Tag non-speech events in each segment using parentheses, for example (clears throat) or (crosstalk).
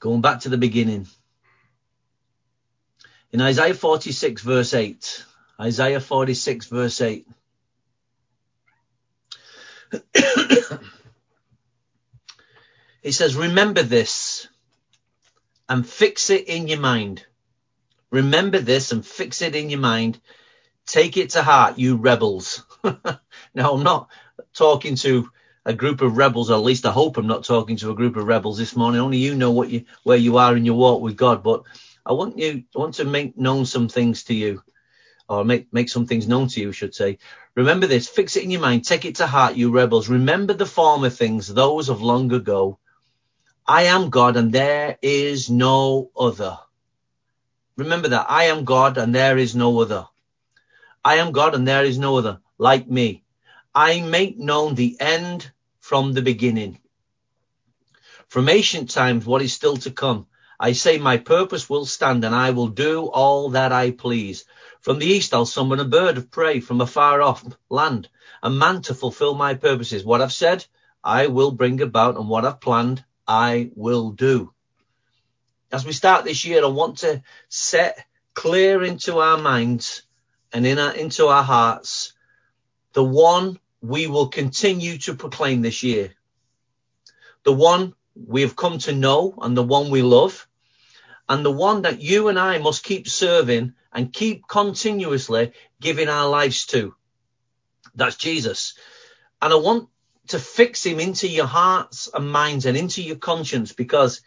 Going back to the beginning. In Isaiah 46 verse 8, Isaiah 46 verse 8. (coughs) it says, remember this and fix it in your mind. Remember this and fix it in your mind. Take it to heart, you rebels. (laughs) now, I'm not talking to a group of rebels, at least I hope I'm not talking to a group of rebels this morning. Only you know what you, where you are in your walk with God. But I want you, I want to make known some things to you, or make, make some things known to you, I should say. Remember this, fix it in your mind, take it to heart, you rebels. Remember the former things, those of long ago. I am God and there is no other. Remember that I am God and there is no other. I am God and there is no other like me. I make known the end from the beginning. From ancient times, what is still to come. I say my purpose will stand and I will do all that I please. From the east, I'll summon a bird of prey from a far off land, a man to fulfill my purposes. What I've said, I will bring about and what I've planned, I will do. As we start this year, I want to set clear into our minds and in our, into our hearts the one we will continue to proclaim this year, the one we have come to know and the one we love, and the one that you and I must keep serving and keep continuously giving our lives to. That's Jesus. And I want to fix him into your hearts and minds and into your conscience because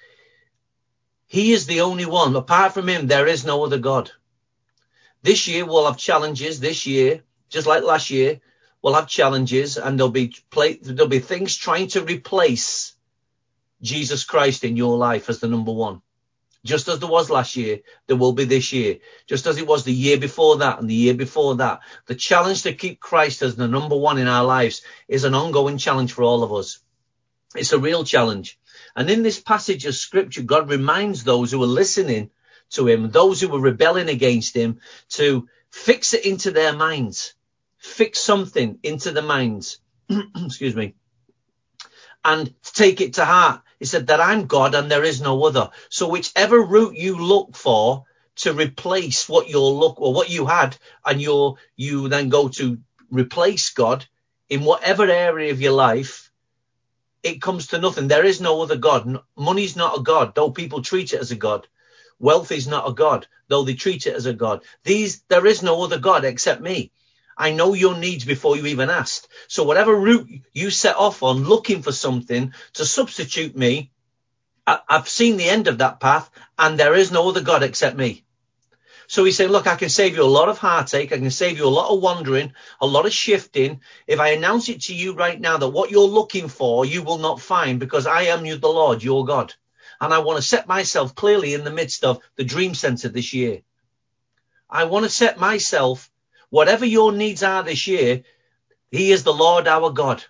he is the only one. Apart from him, there is no other God. This year we'll have challenges. This year, just like last year, we'll have challenges and there'll be play, there'll be things trying to replace Jesus Christ in your life as the number one. Just as there was last year, there will be this year. Just as it was the year before that and the year before that. The challenge to keep Christ as the number one in our lives is an ongoing challenge for all of us. It's a real challenge. And in this passage of scripture, God reminds those who are listening to him, those who were rebelling against him, to fix it into their minds. Fix something into the minds. (clears throat) Excuse me. And take it to heart. He said that I'm God and there is no other. So whichever route you look for to replace what you're look or what you had and you you then go to replace God in whatever area of your life, it comes to nothing. There is no other God. Money's not a God, though people treat it as a God. Wealth is not a God, though they treat it as a God. These, there is no other God except me. I know your needs before you even asked. So whatever route you set off on looking for something to substitute me, I, I've seen the end of that path and there is no other God except me. So he said, look, I can save you a lot of heartache. I can save you a lot of wandering, a lot of shifting. If I announce it to you right now that what you're looking for, you will not find because I am you, the Lord, your God. And I want to set myself clearly in the midst of the dream center this year. I want to set myself Whatever your needs are this year, he is the Lord our God.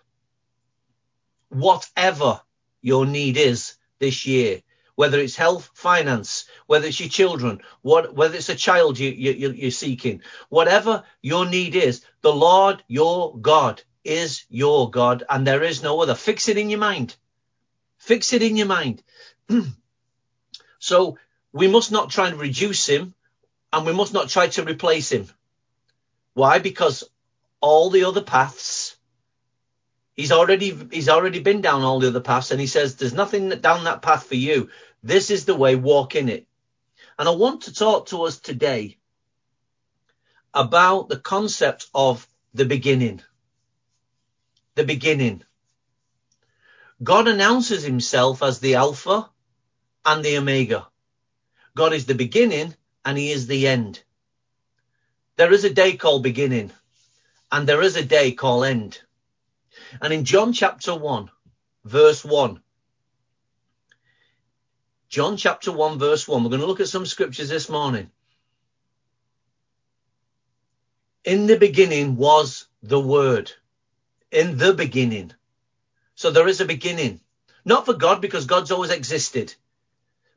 Whatever your need is this year, whether it's health, finance, whether it's your children, what, whether it's a child you, you, you're seeking, whatever your need is, the Lord your God is your God and there is no other. Fix it in your mind. Fix it in your mind. (clears throat) so we must not try and reduce him and we must not try to replace him. Why? Because all the other paths, he's already, he's already been down all the other paths and he says, there's nothing down that path for you. This is the way, walk in it. And I want to talk to us today about the concept of the beginning. The beginning. God announces himself as the Alpha and the Omega. God is the beginning and he is the end. There is a day called beginning and there is a day called end. And in John chapter 1, verse 1, John chapter 1, verse 1, we're going to look at some scriptures this morning. In the beginning was the word. In the beginning. So there is a beginning. Not for God because God's always existed.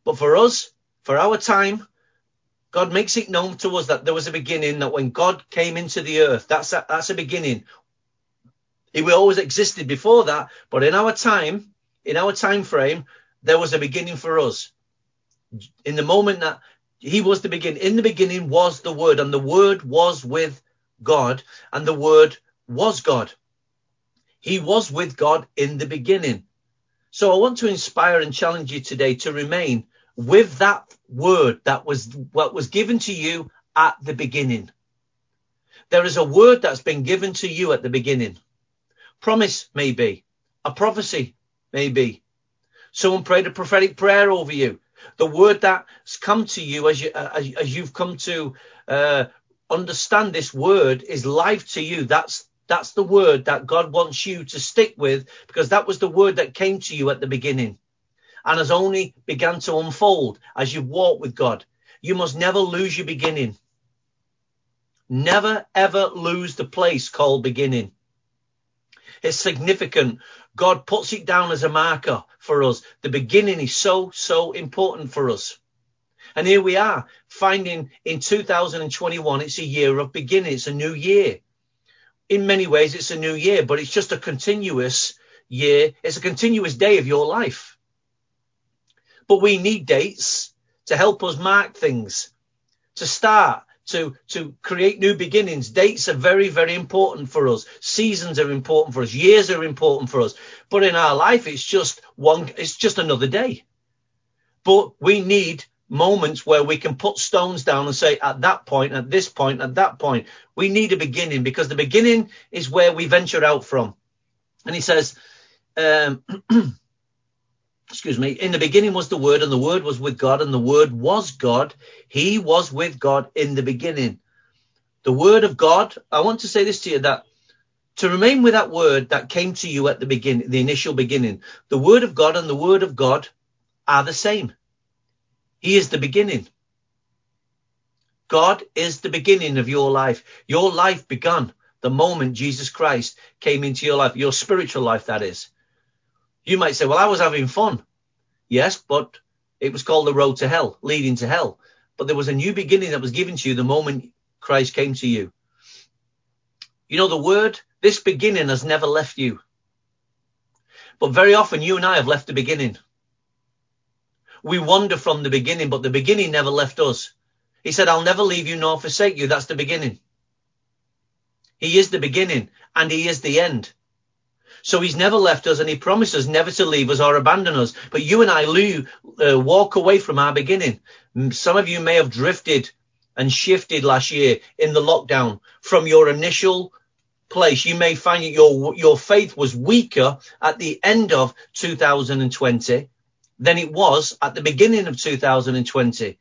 But for us, for our time, God makes it known to us that there was a beginning, that when God came into the earth, that's a, that's a beginning. He always existed before that, but in our time, in our time frame, there was a beginning for us. in the moment that he was the beginning, in the beginning was the word and the word was with God and the word was God. He was with God in the beginning. So I want to inspire and challenge you today to remain with that word that was what was given to you at the beginning. There is a word that's been given to you at the beginning. Promise maybe, a prophecy maybe. Someone prayed a prophetic prayer over you. The word that's come to you as you as, as you've come to uh, understand this word is life to you. That's that's the word that God wants you to stick with because that was the word that came to you at the beginning and has only begun to unfold as you walk with God. You must never lose your beginning. Never ever lose the place called beginning. It's significant. God puts it down as a marker for us. The beginning is so, so important for us. And here we are finding in 2021, it's a year of beginning. It's a new year. In many ways, it's a new year, but it's just a continuous year. It's a continuous day of your life. But we need dates to help us mark things, to start, to, to create new beginnings. Dates are very, very important for us. Seasons are important for us. Years are important for us. But in our life, it's just one, it's just another day. But we need moments where we can put stones down and say, at that point, at this point, at that point, we need a beginning because the beginning is where we venture out from. And he says, um, (clears throat) excuse me, in the beginning was the Word, and the Word was with God, and the Word was God. He was with God in the beginning. The Word of God, I want to say this to you that to remain with that Word that came to you at the beginning, the initial beginning, the Word of God and the Word of God are the same. He is the beginning. God is the beginning of your life. Your life began the moment Jesus Christ came into your life, your spiritual life, that is. You might say, well, I was having fun. Yes, but it was called the road to hell, leading to hell. But there was a new beginning that was given to you the moment Christ came to you. You know, the word, this beginning has never left you. But very often you and I have left the beginning. We wander from the beginning, but the beginning never left us. He said, I'll never leave you nor forsake you. That's the beginning. He is the beginning and he is the end. So he's never left us and he promises never to leave us or abandon us. But you and I Lou, uh, walk away from our beginning. Some of you may have drifted and shifted last year in the lockdown from your initial place. You may find that your, your faith was weaker at the end of 2020 than it was at the beginning of 2020.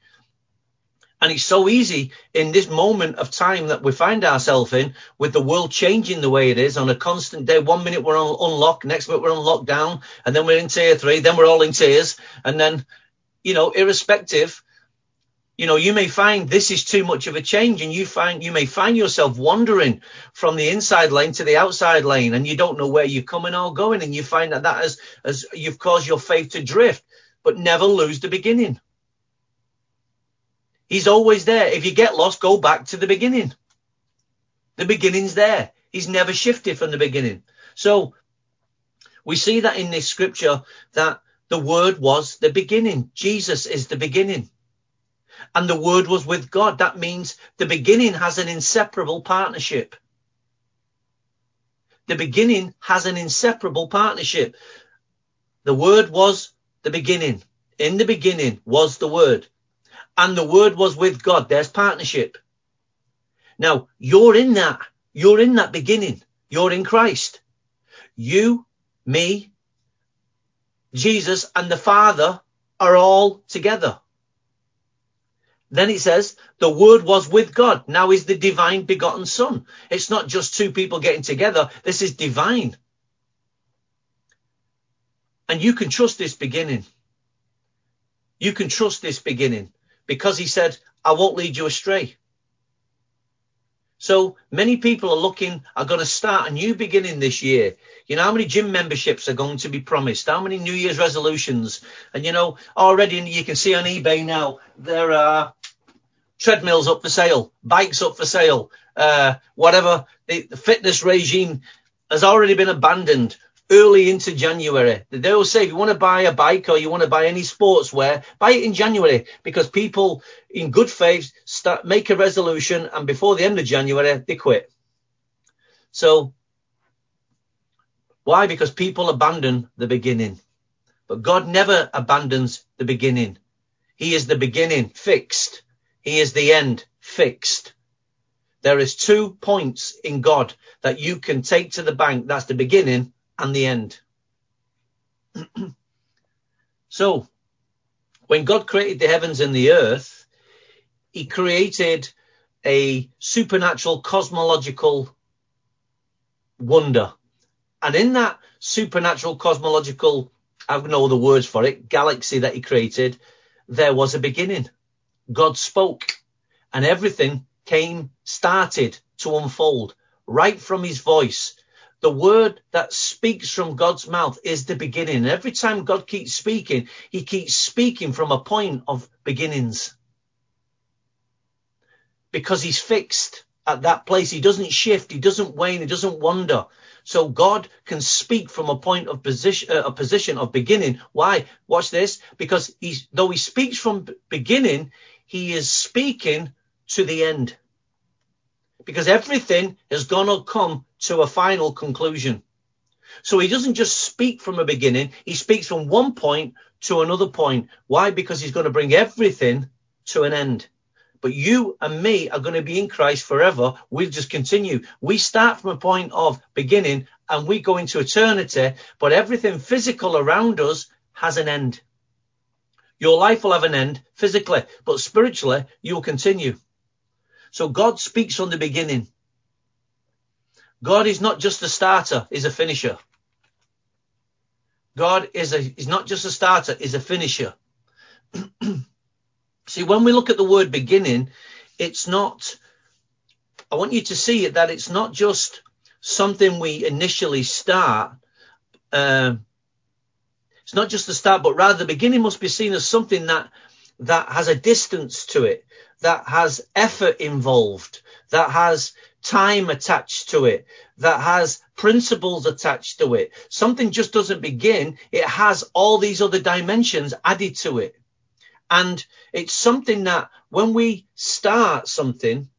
And it's so easy in this moment of time that we find ourselves in with the world changing the way it is on a constant day. One minute we're on unlock, next minute we're on lockdown, and then we're in tier three, then we're all in tears. And then, you know, irrespective, you know, you may find this is too much of a change and you find, you may find yourself wandering from the inside lane to the outside lane and you don't know where you're coming or going. And you find that that has, as you've caused your faith to drift, but never lose the beginning. He's always there. If you get lost, go back to the beginning. The beginning's there. He's never shifted from the beginning. So we see that in this scripture that the word was the beginning. Jesus is the beginning. And the word was with God. That means the beginning has an inseparable partnership. The beginning has an inseparable partnership. The word was the beginning. In the beginning was the word and the word was with God. There's partnership. Now you're in that. You're in that beginning. You're in Christ. You, me, Jesus and the Father are all together. Then it says the word was with God. Now is the divine begotten son. It's not just two people getting together. This is divine. And you can trust this beginning. You can trust this beginning because he said, I won't lead you astray. So many people are looking, are going to start a new beginning this year. You know, how many gym memberships are going to be promised? How many New Year's resolutions? And you know, already you can see on eBay now, there are treadmills up for sale, bikes up for sale, uh, whatever. The, the fitness regime has already been abandoned. Early into January. They will say if you want to buy a bike or you want to buy any sportswear, buy it in January because people in good faith start make a resolution and before the end of January they quit. So why? Because people abandon the beginning. But God never abandons the beginning. He is the beginning fixed. He is the end fixed. There is two points in God that you can take to the bank. That's the beginning and the end. (clears throat) so when God created the heavens and the earth, he created a supernatural cosmological wonder. And in that supernatural cosmological, I have no other words for it, galaxy that he created, there was a beginning. God spoke and everything came, started to unfold right from his voice. The word that speaks from God's mouth is the beginning. And every time God keeps speaking, he keeps speaking from a point of beginnings. Because he's fixed at that place. He doesn't shift. He doesn't wane. He doesn't wander. So God can speak from a point of position, uh, a position of beginning. Why? Watch this. Because he's, though he speaks from beginning, he is speaking to the end. Because everything is going to come to a final conclusion. So he doesn't just speak from a beginning. He speaks from one point to another point. Why? Because he's going to bring everything to an end. But you and me are going to be in Christ forever. We'll just continue. We start from a point of beginning and we go into eternity, but everything physical around us has an end. Your life will have an end physically, but spiritually, you'll continue. So God speaks from the beginning. God is not just a starter, he's a finisher. God is a, is not just a starter, he's a finisher. (clears throat) See, when we look at the word beginning, it's not, I want you to see that it's not just something we initially start. Uh, it's not just the start, but rather the beginning must be seen as something that, that has a distance to it, that has effort involved, that has time attached to it, that has principles attached to it. Something just doesn't begin. It has all these other dimensions added to it. And it's something that when we start something,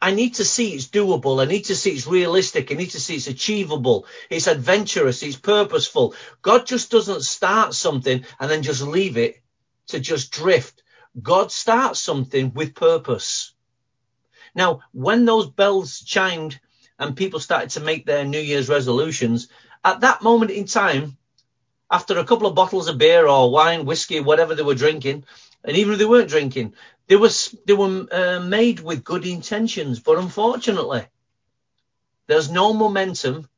I need to see it's doable. I need to see it's realistic. I need to see it's achievable. It's adventurous. It's purposeful. God just doesn't start something and then just leave it to just drift. God starts something with purpose. Now, when those bells chimed and people started to make their New Year's resolutions, at that moment in time, after a couple of bottles of beer or wine, whiskey, whatever they were drinking, and even if they weren't drinking, they were they were uh, made with good intentions. But unfortunately, there's no momentum.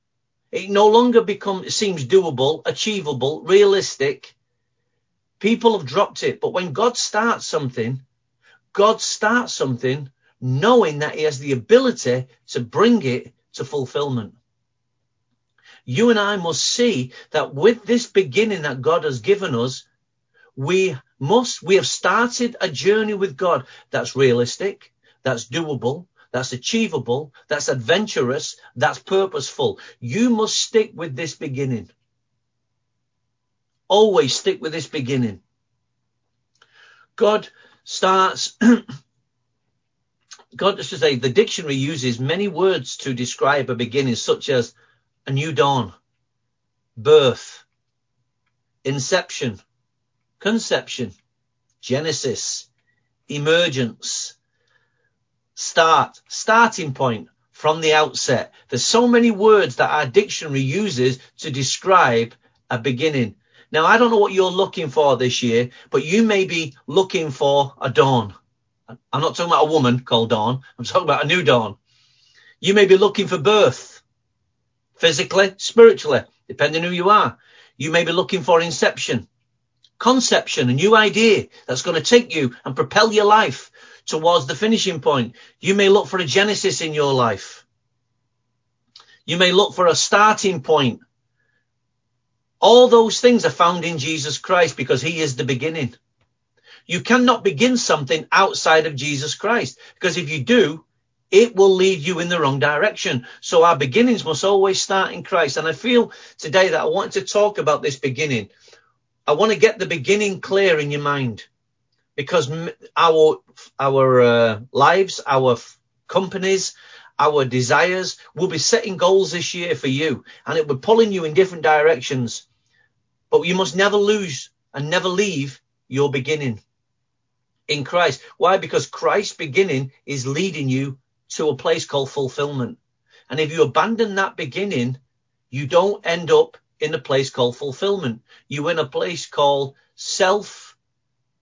It no longer becomes seems doable, achievable, realistic. People have dropped it. But when God starts something, God starts something knowing that He has the ability to bring it to fulfillment you and I must see that with this beginning that God has given us, we must, we have started a journey with God that's realistic, that's doable, that's achievable, that's adventurous, that's purposeful. You must stick with this beginning. Always stick with this beginning. God starts, (clears throat) God, just to say, the dictionary uses many words to describe a beginning, such as a new dawn, birth, inception, conception, genesis, emergence, start, starting point from the outset. There's so many words that our dictionary uses to describe a beginning. Now, I don't know what you're looking for this year, but you may be looking for a dawn. I'm not talking about a woman called Dawn. I'm talking about a new dawn. You may be looking for birth physically, spiritually, depending who you are. You may be looking for inception, conception, a new idea that's going to take you and propel your life towards the finishing point. You may look for a genesis in your life. You may look for a starting point. All those things are found in Jesus Christ because he is the beginning. You cannot begin something outside of Jesus Christ because if you do, it will lead you in the wrong direction. So our beginnings must always start in Christ. And I feel today that I want to talk about this beginning. I want to get the beginning clear in your mind because our, our uh, lives, our f- companies, our desires will be setting goals this year for you and it will be pulling you in different directions. But you must never lose and never leave your beginning in Christ. Why? Because Christ's beginning is leading you to a place called fulfillment. And if you abandon that beginning, you don't end up in a place called fulfillment. You in a place called self.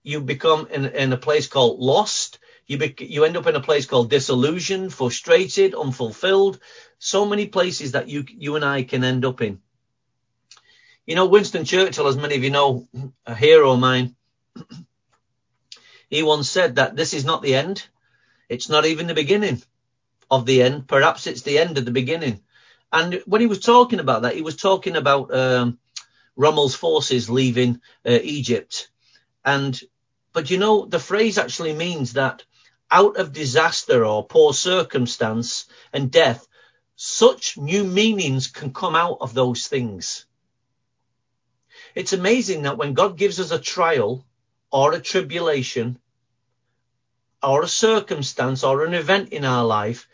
You become in, in a place called lost. You, be, you end up in a place called disillusioned, frustrated, unfulfilled. So many places that you, you and I can end up in. You know, Winston Churchill, as many of you know, a hero of mine, he once said that this is not the end. It's not even the beginning of the end. Perhaps it's the end of the beginning. And when he was talking about that, he was talking about um, Rommel's forces leaving uh, Egypt. And but you know, the phrase actually means that out of disaster or poor circumstance and death, such new meanings can come out of those things. It's amazing that when God gives us a trial or a tribulation or a circumstance or an event in our life,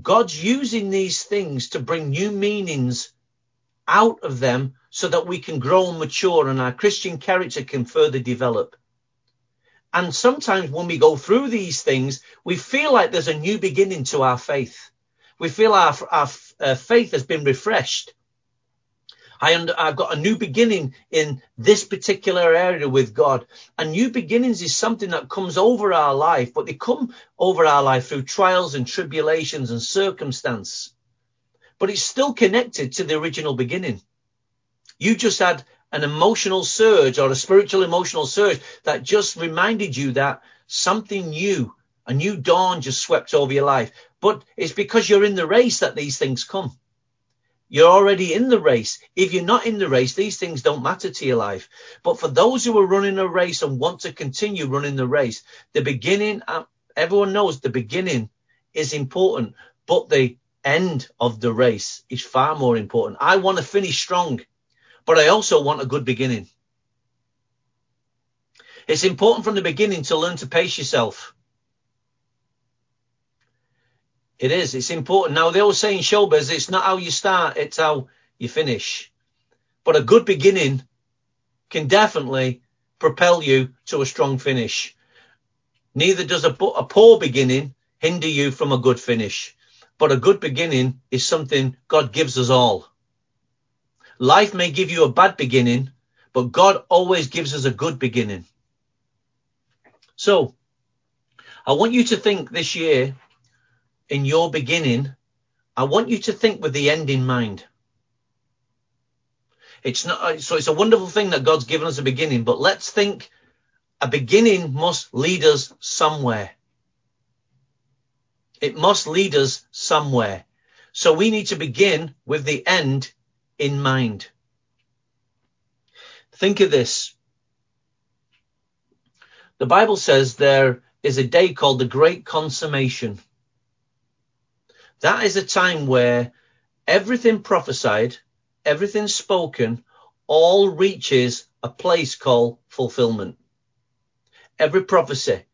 God's using these things to bring new meanings out of them so that we can grow and mature and our Christian character can further develop. And sometimes when we go through these things, we feel like there's a new beginning to our faith. We feel our, our, our faith has been refreshed. I under, I've got a new beginning in this particular area with God. And new beginnings is something that comes over our life, but they come over our life through trials and tribulations and circumstance. But it's still connected to the original beginning. You just had an emotional surge or a spiritual emotional surge that just reminded you that something new, a new dawn just swept over your life. But it's because you're in the race that these things come. You're already in the race. If you're not in the race, these things don't matter to your life. But for those who are running a race and want to continue running the race, the beginning, uh, everyone knows the beginning is important, but the end of the race is far more important. I want to finish strong, but I also want a good beginning. It's important from the beginning to learn to pace yourself. It is. It's important. Now, they always say in showbiz, it's not how you start, it's how you finish. But a good beginning can definitely propel you to a strong finish. Neither does a, a poor beginning hinder you from a good finish. But a good beginning is something God gives us all. Life may give you a bad beginning, but God always gives us a good beginning. So I want you to think this year in your beginning, I want you to think with the end in mind. It's not, uh, so it's a wonderful thing that God's given us a beginning, but let's think a beginning must lead us somewhere. It must lead us somewhere. So we need to begin with the end in mind. Think of this. The Bible says there is a day called the Great Consummation. That is a time where everything prophesied, everything spoken, all reaches a place called fulfillment. Every prophecy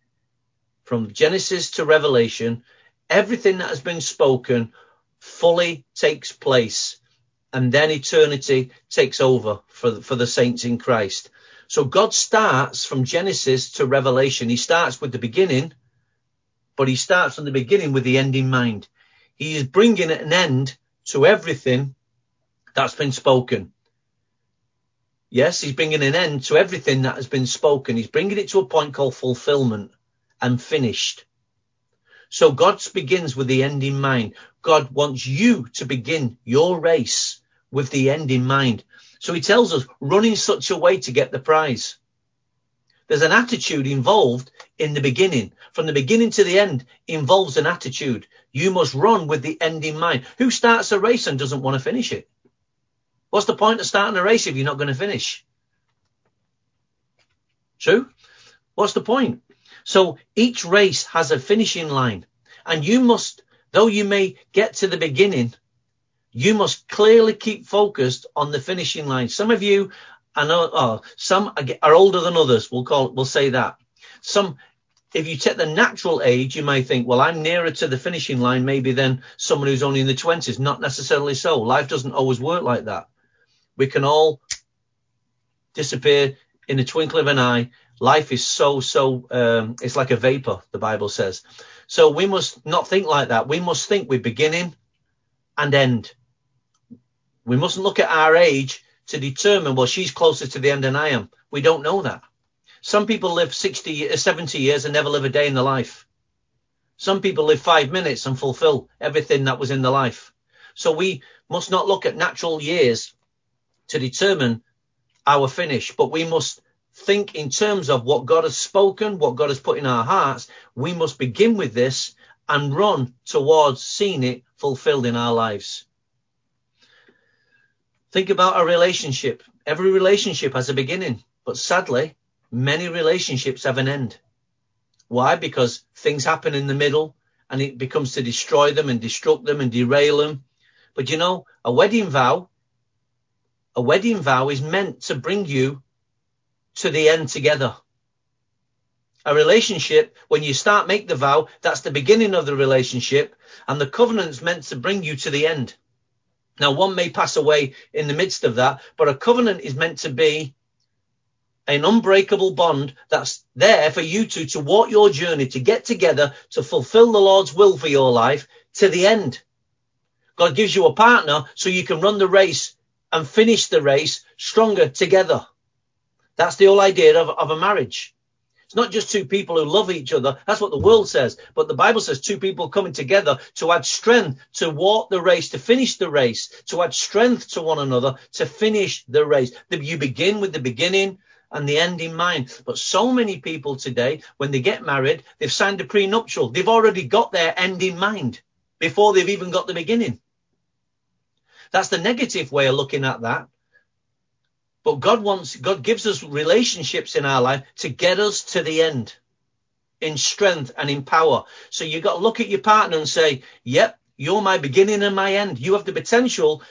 from Genesis to Revelation, everything that has been spoken fully takes place and then eternity takes over for, for the saints in Christ. So God starts from Genesis to Revelation. He starts with the beginning, but he starts from the beginning with the end in mind. He is bringing an end to everything that's been spoken. Yes, he's bringing an end to everything that has been spoken. He's bringing it to a point called fulfillment and finished. So God begins with the end in mind. God wants you to begin your race with the end in mind. So he tells us, run in such a way to get the prize. There's an attitude involved in the beginning. From the beginning to the end involves an attitude. You must run with the end in mind. Who starts a race and doesn't want to finish it? What's the point of starting a race if you're not going to finish? True? What's the point? So each race has a finishing line and you must, Though you may get to the beginning, you must clearly keep focused on the finishing line. Some of you, I know, oh, some are older than others. We'll call, we'll say that. Some, if you take the natural age, you may think, well, I'm nearer to the finishing line maybe than someone who's only in the twenties. Not necessarily so. Life doesn't always work like that. We can all disappear in the twinkle of an eye. Life is so, so, um, it's like a vapor, the Bible says. So we must not think like that. We must think with beginning and end. We mustn't look at our age to determine, well, she's closer to the end than I am. We don't know that. Some people live 60, uh, 70 years and never live a day in their life. Some people live five minutes and fulfill everything that was in their life. So we must not look at natural years to determine our finish, but we must think in terms of what God has spoken, what God has put in our hearts. We must begin with this and run towards seeing it fulfilled in our lives. Think about a relationship. Every relationship has a beginning, but sadly, many relationships have an end. Why? Because things happen in the middle and it becomes to destroy them and destruct them and derail them. But you know, a wedding vow a wedding vow is meant to bring you to the end together. A relationship, when you start make the vow, that's the beginning of the relationship, and the covenant's meant to bring you to the end. Now, one may pass away in the midst of that, but a covenant is meant to be an unbreakable bond that's there for you two to walk your journey, to get together, to fulfill the Lord's will for your life to the end. God gives you a partner so you can run the race and finish the race stronger together. That's the whole idea of, of a marriage. It's not just two people who love each other. That's what the world says. But the Bible says two people coming together to add strength, to walk the race, to finish the race, to add strength to one another, to finish the race. You begin with the beginning and the end in mind. But so many people today, when they get married, they've signed a prenuptial. They've already got their end in mind before they've even got the beginning. That's the negative way of looking at that. But God wants, God gives us relationships in our life to get us to the end in strength and in power. So you've got to look at your partner and say, yep, you're my beginning and my end. You have the potential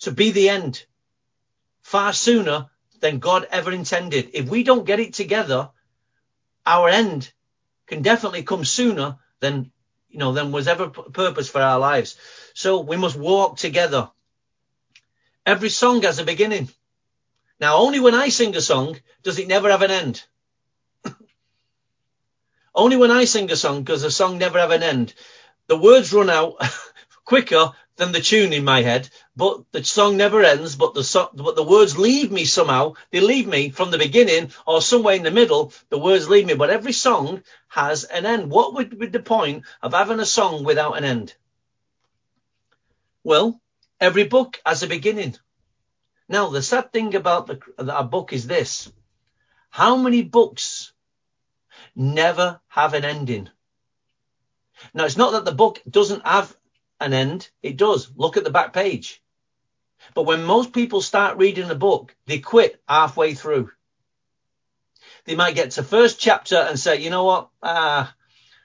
to be the end far sooner than God ever intended. If we don't get it together, our end can definitely come sooner than, you know, than was ever purpose for our lives. So we must walk together. Every song has a beginning. Now, only when I sing a song does it never have an end. (coughs) only when I sing a song does a song never have an end. The words run out (laughs) quicker than the tune in my head, but the song never ends, but the so- but the words leave me somehow. They leave me from the beginning or somewhere in the middle. The words leave me, but every song has an end. What would be the point of having a song without an end? Well, every book has a beginning. Now, the sad thing about the, book is this. How many books never have an ending? Now, it's not that the book doesn't have an end. It does. Look at the back page. But when most people start reading a book, they quit halfway through. They might get to first chapter and say, you know what? Ah,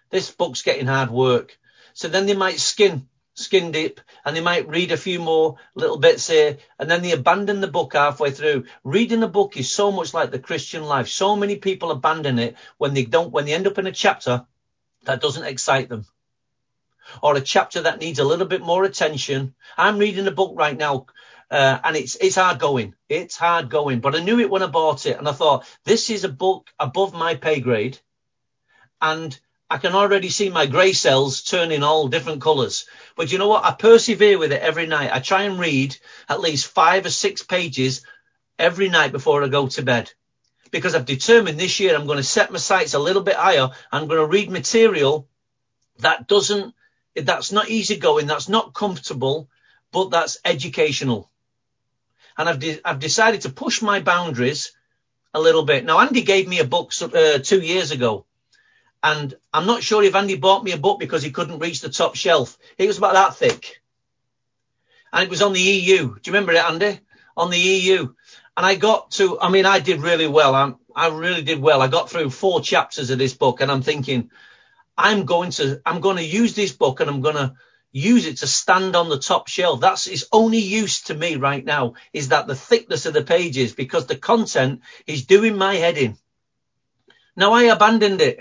this book's getting hard work. So then they might skin skin deep and they might read a few more little bits here and then they abandon the book halfway through. Reading a book is so much like the Christian life. So many people abandon it when they don't, when they end up in a chapter that doesn't excite them or a chapter that needs a little bit more attention. I'm reading a book right now. Uh, and it's it's hard going. It's hard going, but I knew it when I bought it, and I thought this is a book above my pay grade, and I can already see my grey cells turning all different colours. But you know what? I persevere with it every night. I try and read at least five or six pages every night before I go to bed. Because I've determined this year I'm going to set my sights a little bit higher. I'm going to read material that doesn't, that's not easy going, that's not comfortable, but that's educational. And I've, de- I've decided to push my boundaries a little bit. Now, Andy gave me a book uh, two years ago and I'm not sure if Andy bought me a book because he couldn't reach the top shelf. It was about that thick. And it was on the EU. Do you remember it, Andy? On the EU. And I got to, I mean, I did really well. I, I really did well. I got through four chapters of this book and I'm thinking, I'm going to, I'm going to use this book and I'm going to use it to stand on the top shelf. That's its only use to me right now is that the thickness of the pages because the content is doing my head in. Now I abandoned it.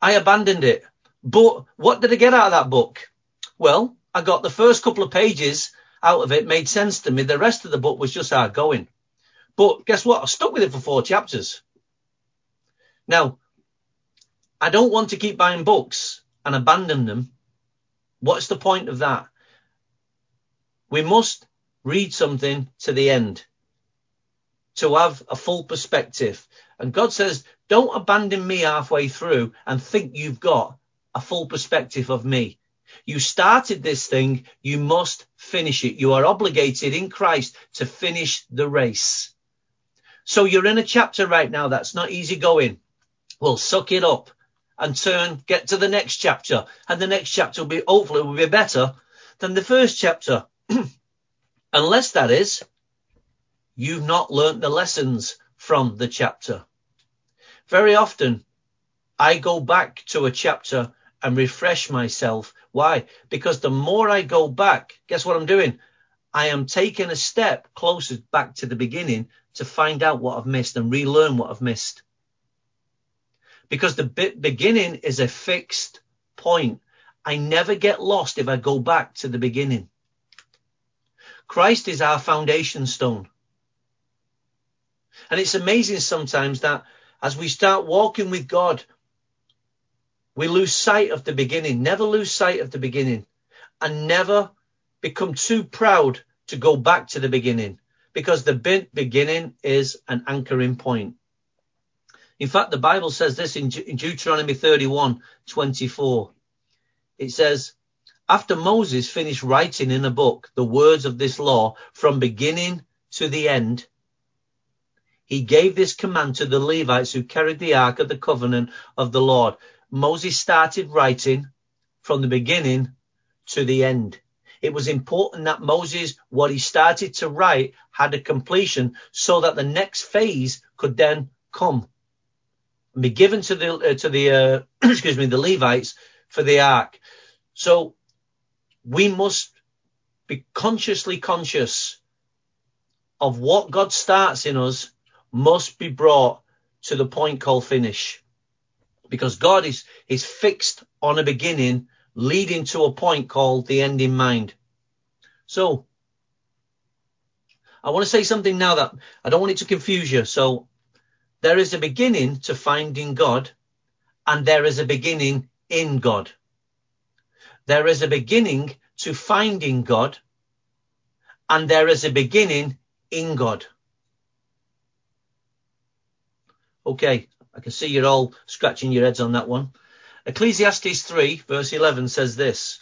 I abandoned it. But what did I get out of that book? Well, I got the first couple of pages out of it, made sense to me. The rest of the book was just hard going. But guess what? I stuck with it for four chapters. Now, I don't want to keep buying books and abandon them What's the point of that? We must read something to the end to have a full perspective. And God says, don't abandon me halfway through and think you've got a full perspective of me. You started this thing. You must finish it. You are obligated in Christ to finish the race. So you're in a chapter right now that's not easy going. Well, suck it up and turn, get to the next chapter. And the next chapter will be, hopefully will be better than the first chapter. (clears throat) Unless that is, you've not learnt the lessons from the chapter. Very often I go back to a chapter and refresh myself. Why? Because the more I go back, guess what I'm doing? I am taking a step closer back to the beginning to find out what I've missed and relearn what I've missed because the beginning is a fixed point. I never get lost if I go back to the beginning. Christ is our foundation stone. And it's amazing sometimes that as we start walking with God, we lose sight of the beginning, never lose sight of the beginning and never become too proud to go back to the beginning because the beginning is an anchoring point. In fact, the Bible says this in, in Deuteronomy 31, 24. It says, after Moses finished writing in a book the words of this law from beginning to the end, he gave this command to the Levites who carried the ark of the covenant of the Lord. Moses started writing from the beginning to the end. It was important that Moses, what he started to write, had a completion so that the next phase could then come be given to the uh, to the uh, (clears throat) excuse me the Levites for the ark. So we must be consciously conscious of what God starts in us must be brought to the point called finish. Because God is, is fixed on a beginning leading to a point called the end in mind. So I want to say something now that I don't want it to confuse you. So there is a beginning to finding God and there is a beginning in God. There is a beginning to finding God and there is a beginning in God. Okay, I can see you're all scratching your heads on that one. Ecclesiastes 3 verse 11 says this.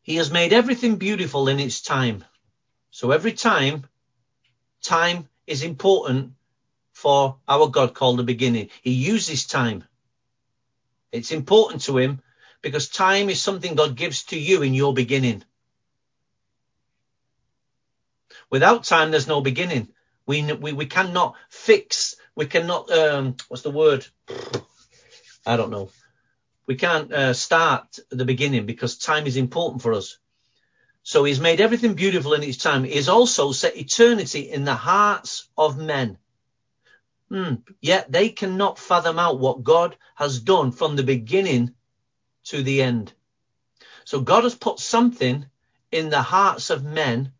He has made everything beautiful in its time. So every time, time is important for our God called the beginning. He uses time. It's important to him because time is something God gives to you in your beginning. Without time, there's no beginning. We, we, we cannot fix, we cannot, um, what's the word? I don't know. We can't uh, start the beginning because time is important for us. So he's made everything beautiful in his time. He's also set eternity in the hearts of men. Hmm. Yet they cannot fathom out what God has done from the beginning to the end. So God has put something in the hearts of men,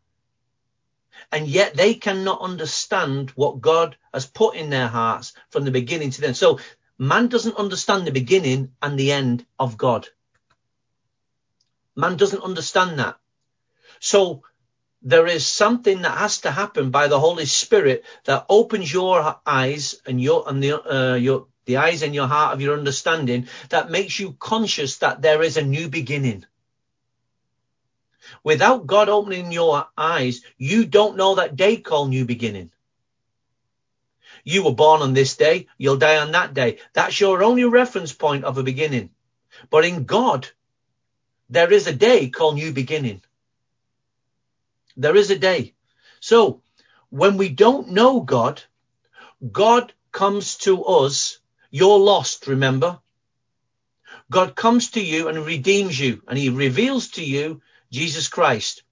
and yet they cannot understand what God has put in their hearts from the beginning to the end. So man doesn't understand the beginning and the end of God. Man doesn't understand that. So there is something that has to happen by the Holy Spirit that opens your eyes and your and the uh, your the eyes and your heart of your understanding that makes you conscious that there is a new beginning. Without God opening your eyes, you don't know that day called new beginning. You were born on this day, you'll die on that day. That's your only reference point of a beginning. But in God, there is a day called new beginning. There is a day. So when we don't know God, God comes to us You're lost, remember? God comes to you and redeems you and he reveals to you Jesus Christ.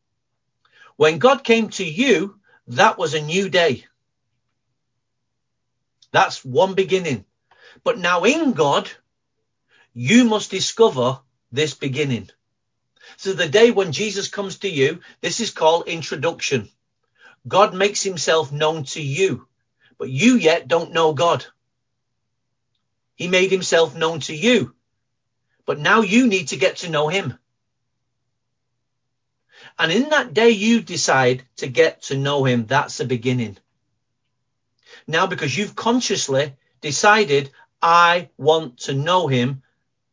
When God came to you, that was a new day. That's one beginning. But now in God, you must discover this beginning. So the day when Jesus comes to you, this is called introduction. God makes himself known to you, but you yet don't know God. He made himself known to you, but now you need to get to know him. And in that day you decide to get to know him, that's the beginning. Now, because you've consciously decided, I want to know him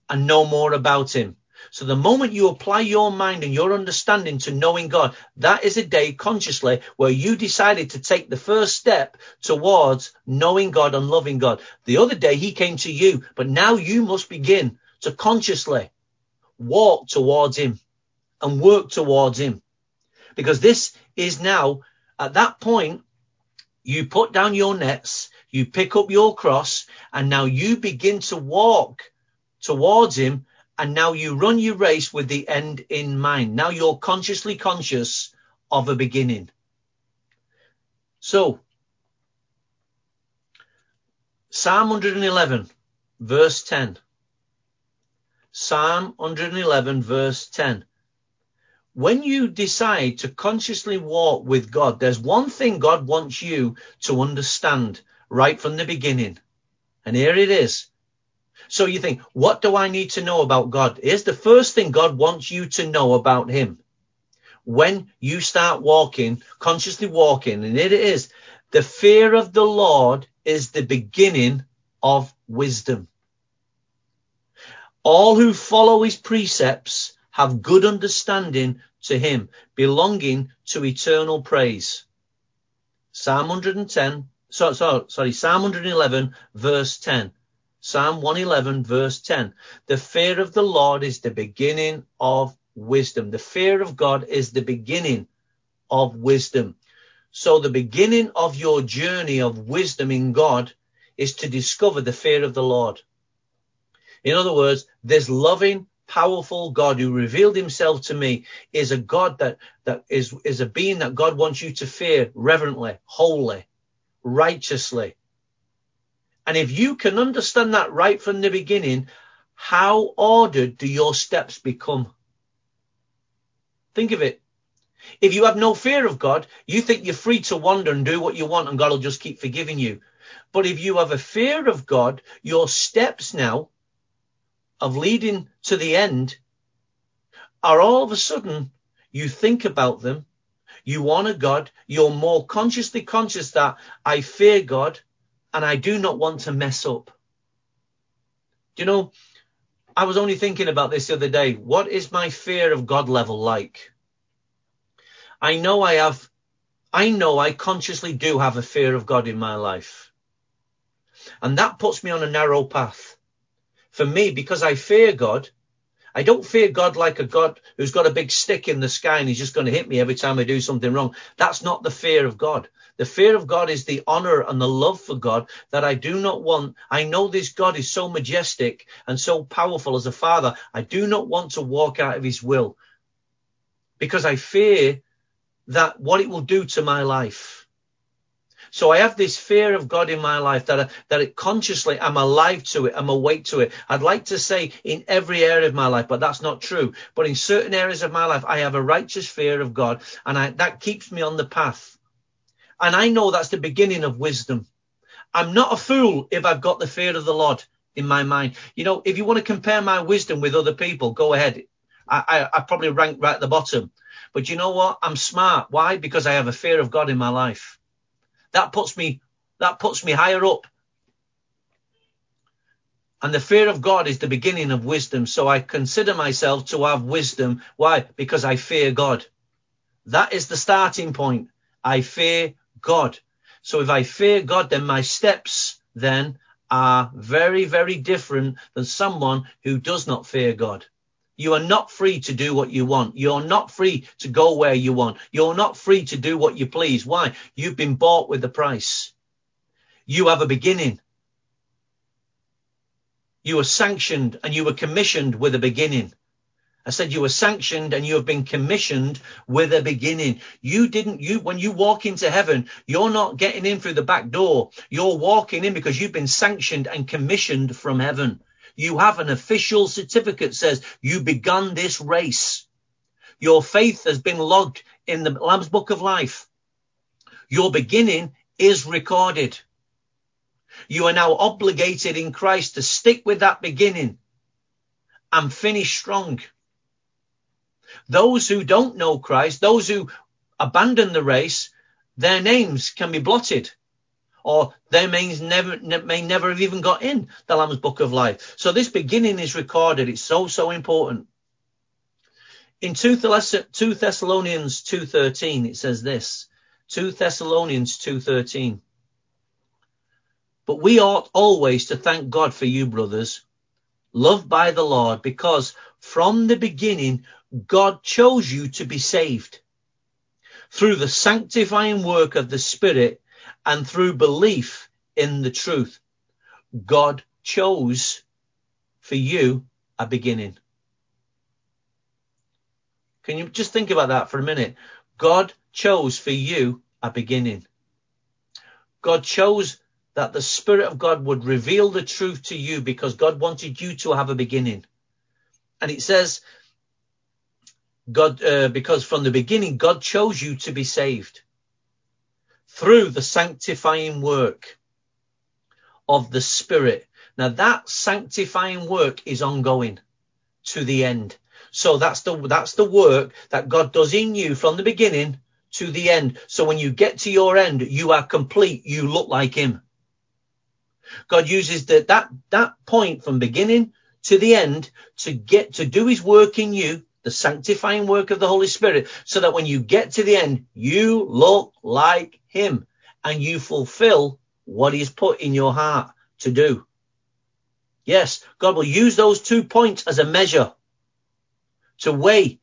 and know more about him. So the moment you apply your mind and your understanding to knowing God, that is a day consciously where you decided to take the first step towards knowing God and loving God. The other day he came to you, but now you must begin to consciously walk towards him and work towards him. Because this is now at that point, you put down your nets, you pick up your cross, and now you begin to walk towards him and now you run your race with the end in mind. Now you're consciously conscious of a beginning. So, Psalm 111, verse 10. Psalm 111, verse 10. When you decide to consciously walk with God, there's one thing God wants you to understand right from the beginning. And here it is. So you think, what do I need to know about God? Here's the first thing God wants you to know about him. When you start walking, consciously walking, and here it is, the fear of the Lord is the beginning of wisdom. All who follow his precepts have good understanding to him, belonging to eternal praise. Psalm 110, so, so, sorry, Psalm 111, verse 10. Psalm 111 verse 10. The fear of the Lord is the beginning of wisdom. The fear of God is the beginning of wisdom. So the beginning of your journey of wisdom in God is to discover the fear of the Lord. In other words, this loving, powerful God who revealed himself to me is a God that, that is, is a being that God wants you to fear reverently, wholly, righteously, and if you can understand that right from the beginning, how ordered do your steps become? Think of it. If you have no fear of God, you think you're free to wander and do what you want and God will just keep forgiving you. But if you have a fear of God, your steps now of leading to the end are all of a sudden you think about them, you honor God, you're more consciously conscious that I fear God, and I do not want to mess up. Do you know, I was only thinking about this the other day. What is my fear of God level like? I know I have, I know I consciously do have a fear of God in my life. And that puts me on a narrow path. For me, because I fear God, I don't fear God like a God who's got a big stick in the sky and he's just going to hit me every time I do something wrong. That's not the fear of God. The fear of God is the honor and the love for God that I do not want. I know this God is so majestic and so powerful as a father. I do not want to walk out of his will because I fear that what it will do to my life. So I have this fear of God in my life that, I, that it consciously I'm alive to it. I'm awake to it. I'd like to say in every area of my life, but that's not true. But in certain areas of my life, I have a righteous fear of God and I, that keeps me on the path. And I know that's the beginning of wisdom. I'm not a fool if I've got the fear of the Lord in my mind. You know, if you want to compare my wisdom with other people, go ahead. I, I, I probably rank right at the bottom. But you know what? I'm smart. Why? Because I have a fear of God in my life. That puts me, that puts me higher up. And the fear of God is the beginning of wisdom. So I consider myself to have wisdom. Why? Because I fear God. That is the starting point. I fear God. So if I fear God, then my steps then are very, very different than someone who does not fear God. You are not free to do what you want. You're not free to go where you want. You're not free to do what you please. Why? You've been bought with a price. You have a beginning. You were sanctioned and you were commissioned with a beginning. I said you were sanctioned and you have been commissioned with a beginning. You didn't, you, when you walk into heaven, you're not getting in through the back door. You're walking in because you've been sanctioned and commissioned from heaven. You have an official certificate says you begun this race. Your faith has been logged in the Lamb's book of life. Your beginning is recorded. You are now obligated in Christ to stick with that beginning and finish strong. Those who don't know Christ, those who abandon the race, their names can be blotted or their names never, may never have even got in the Lamb's book of life. So this beginning is recorded. It's so, so important. In 2 Thessalonians 2.13, it says this, 2 Thessalonians 2.13. But we ought always to thank God for you, brothers, loved by the Lord, because from the beginning, God chose you to be saved through the sanctifying work of the Spirit and through belief in the truth. God chose for you a beginning. Can you just think about that for a minute? God chose for you a beginning. God chose that the Spirit of God would reveal the truth to you because God wanted you to have a beginning. And it says, God, uh, because from the beginning, God chose you to be saved through the sanctifying work of the Spirit. Now that sanctifying work is ongoing to the end. So that's the, that's the work that God does in you from the beginning to the end. So when you get to your end, you are complete. You look like him. God uses the, that, that point from beginning to the end to get to do his work in you, the sanctifying work of the Holy Spirit, so that when you get to the end, you look like him and you fulfill what he's put in your heart to do. Yes, God will use those two points as a measure to weigh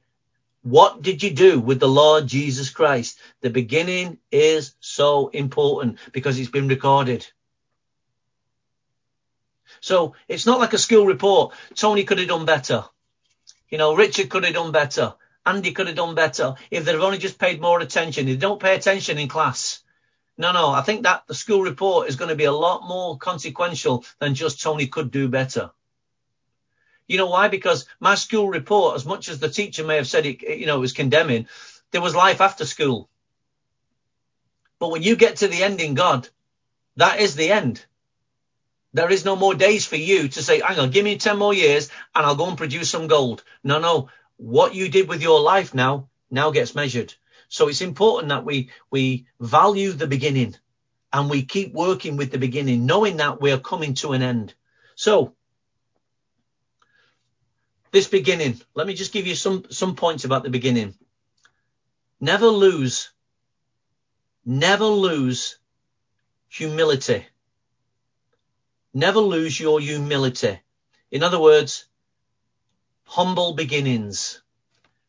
what did you do with the Lord Jesus Christ? The beginning is so important because it's been recorded. So it's not like a school report. Tony could have done better. You know, Richard could have done better. Andy could have done better if they'd have only just paid more attention. They don't pay attention in class. No, no, I think that the school report is going to be a lot more consequential than just Tony could do better. You know why? Because my school report, as much as the teacher may have said it, you know, it was condemning, there was life after school. But when you get to the end in God, that is the end. There is no more days for you to say, hang on, give me 10 more years and I'll go and produce some gold. No, no. What you did with your life now, now gets measured. So it's important that we, we value the beginning and we keep working with the beginning, knowing that we are coming to an end. So this beginning, let me just give you some, some points about the beginning. Never lose, never lose humility. Never lose your humility. In other words, humble beginnings.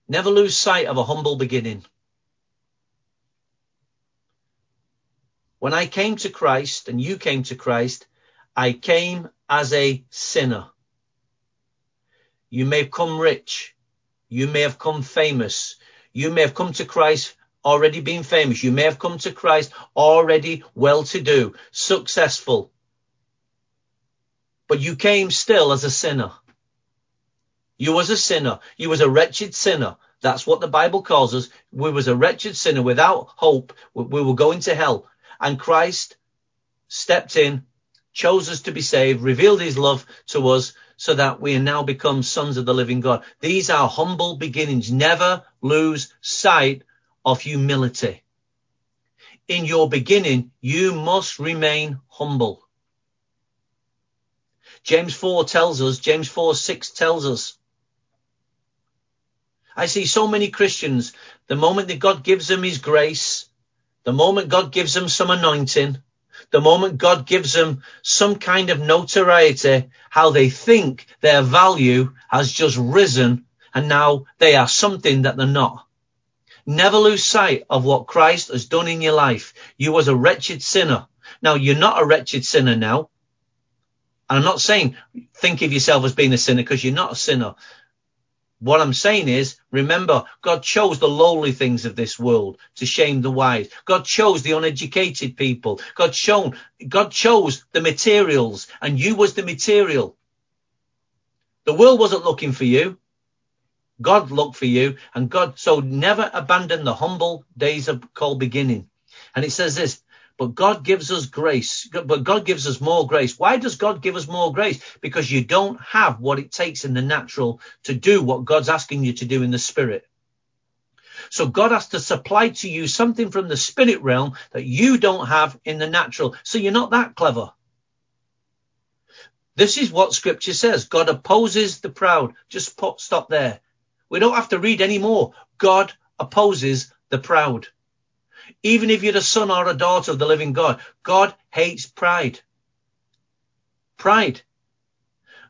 Never lose sight of a humble beginning. When I came to Christ and you came to Christ, I came as a sinner. You may have come rich. You may have come famous. You may have come to Christ already being famous. You may have come to Christ already well to do, successful but you came still as a sinner. You was a sinner. You was a wretched sinner. That's what the Bible calls us. We was a wretched sinner without hope. We were going to hell. And Christ stepped in, chose us to be saved, revealed his love to us so that we now become sons of the living God. These are humble beginnings. Never lose sight of humility. In your beginning, you must remain humble. James 4 tells us, James 4 6 tells us. I see so many Christians, the moment that God gives them his grace, the moment God gives them some anointing, the moment God gives them some kind of notoriety, how they think their value has just risen and now they are something that they're not. Never lose sight of what Christ has done in your life. You was a wretched sinner. Now you're not a wretched sinner now. And I'm not saying think of yourself as being a sinner because you're not a sinner. What I'm saying is, remember, God chose the lowly things of this world to shame the wise. God chose the uneducated people. God shown, God chose the materials and you was the material. The world wasn't looking for you. God looked for you and God, so never abandon the humble days of called beginning. And it says this, but God gives us grace, but God gives us more grace. Why does God give us more grace? Because you don't have what it takes in the natural to do what God's asking you to do in the spirit. So God has to supply to you something from the spirit realm that you don't have in the natural. So you're not that clever. This is what scripture says. God opposes the proud. Just put, stop there. We don't have to read any more. God opposes the proud. Even if you're a son or a daughter of the living God, God hates pride. Pride.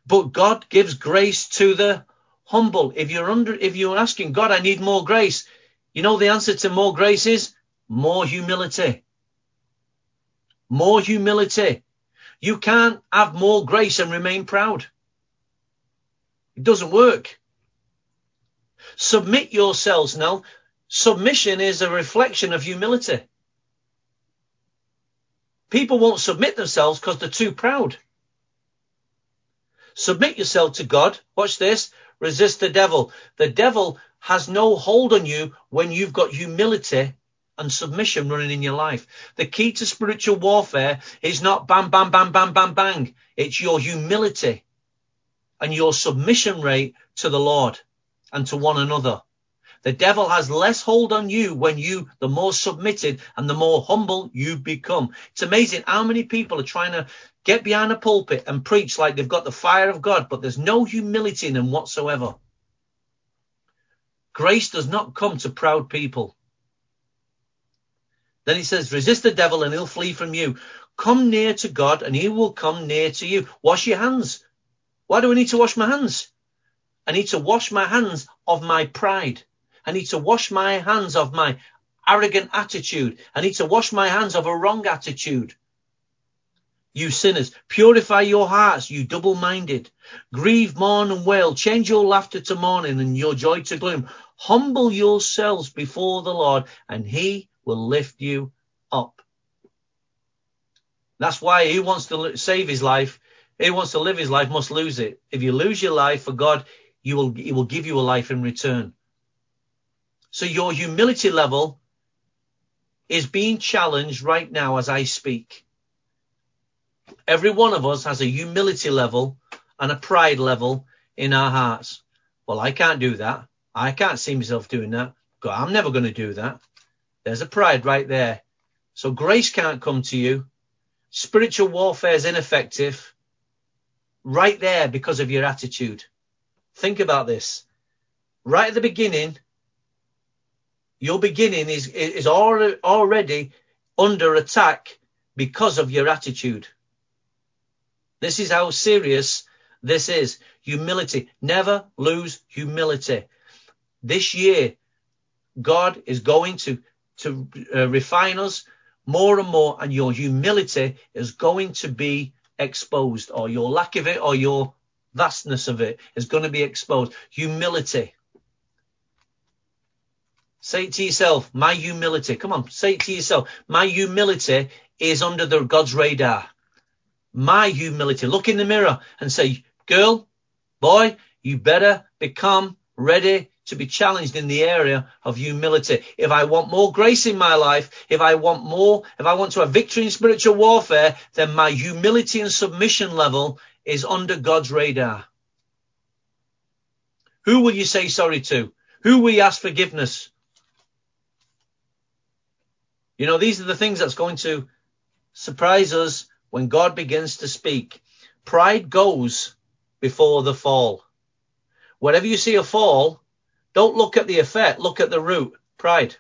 But God gives grace to the humble. If you're under, if you're asking God, I need more grace, you know the answer to more grace is more humility. More humility. You can't have more grace and remain proud. It doesn't work. Submit yourselves now Submission is a reflection of humility. People won't submit themselves because they're too proud. Submit yourself to God. Watch this. Resist the devil. The devil has no hold on you when you've got humility and submission running in your life. The key to spiritual warfare is not bam, bam, bam, bam, bam, bang. It's your humility and your submission rate to the Lord and to one another. The devil has less hold on you when you, the more submitted and the more humble you become. It's amazing how many people are trying to get behind a pulpit and preach like they've got the fire of God, but there's no humility in them whatsoever. Grace does not come to proud people. Then he says, resist the devil and he'll flee from you. Come near to God and he will come near to you. Wash your hands. Why do I need to wash my hands? I need to wash my hands of my pride. I need to wash my hands of my arrogant attitude. I need to wash my hands of a wrong attitude. You sinners, purify your hearts, you double minded. Grieve, mourn, and wail. Change your laughter to mourning and your joy to gloom. Humble yourselves before the Lord, and he will lift you up. That's why he wants to save his life. He wants to live his life, must lose it. If you lose your life for God, you will, he will give you a life in return. So your humility level is being challenged right now as I speak. Every one of us has a humility level and a pride level in our hearts. Well, I can't do that. I can't see myself doing that. God, I'm never going to do that. There's a pride right there. So grace can't come to you. Spiritual warfare is ineffective right there because of your attitude. Think about this. Right at the beginning, your beginning is, is already under attack because of your attitude. This is how serious this is. Humility. Never lose humility. This year, God is going to, to uh, refine us more and more and your humility is going to be exposed or your lack of it or your vastness of it is going to be exposed. Humility. Say it to yourself, my humility. Come on, say it to yourself. My humility is under the God's radar. My humility. Look in the mirror and say, girl, boy, you better become ready to be challenged in the area of humility. If I want more grace in my life, if I want more, if I want to have victory in spiritual warfare, then my humility and submission level is under God's radar. Who will you say sorry to? Who will you ask forgiveness? You know, these are the things that's going to surprise us when God begins to speak. Pride goes before the fall. Whenever you see a fall, don't look at the effect, look at the root, pride.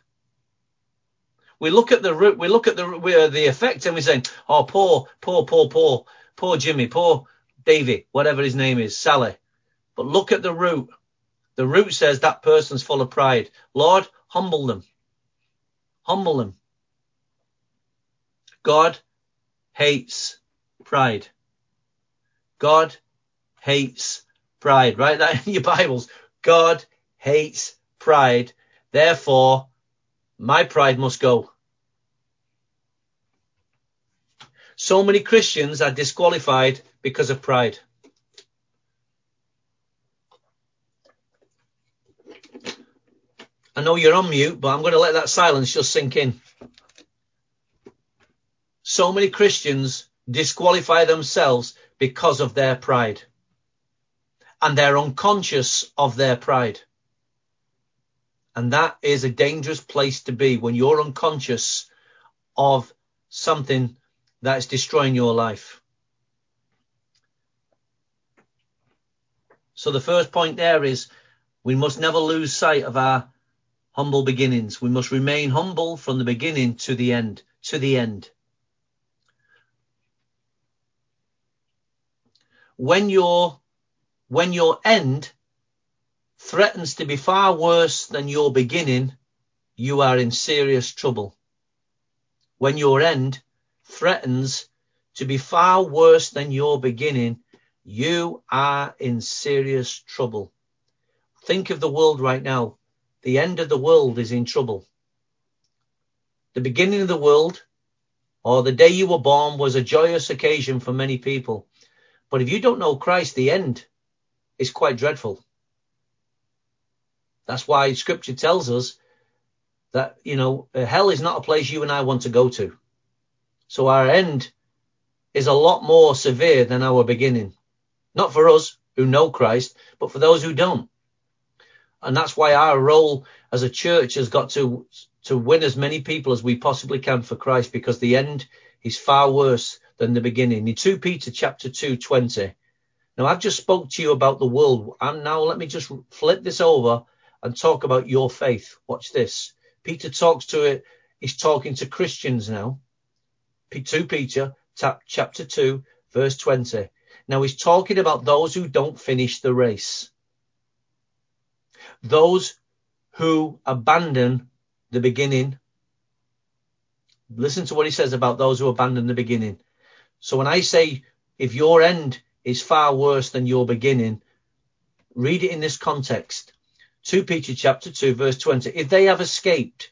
We look at the root, we look at the we, uh, the effect and we say, oh, poor, poor, poor, poor, poor Jimmy, poor Davy, whatever his name is, Sally. But look at the root. The root says that person's full of pride. Lord, humble them. Humble them. God hates pride. God hates pride. Write that (laughs) in your Bibles. God hates pride. Therefore, my pride must go. So many Christians are disqualified because of pride. I know you're on mute, but I'm going to let that silence just sink in. So many Christians disqualify themselves because of their pride. And they're unconscious of their pride. And that is a dangerous place to be when you're unconscious of something that is destroying your life. So the first point there is we must never lose sight of our humble beginnings. We must remain humble from the beginning to the end, to the end. When your, when your end threatens to be far worse than your beginning, you are in serious trouble. When your end threatens to be far worse than your beginning, you are in serious trouble. Think of the world right now. The end of the world is in trouble. The beginning of the world or the day you were born was a joyous occasion for many people. But if you don't know Christ, the end is quite dreadful. That's why scripture tells us that, you know, hell is not a place you and I want to go to. So our end is a lot more severe than our beginning. Not for us who know Christ, but for those who don't. And that's why our role as a church has got to, to win as many people as we possibly can for Christ because the end is far worse than the beginning. In 2 Peter chapter 2, 20. Now I've just spoke to you about the world and now let me just flip this over and talk about your faith. Watch this. Peter talks to it. He's talking to Christians now. 2 Peter chapter 2 verse 20. Now he's talking about those who don't finish the race those who abandon the beginning. Listen to what he says about those who abandon the beginning. So when I say if your end is far worse than your beginning, read it in this context. 2 Peter chapter 2 verse 20. If they have escaped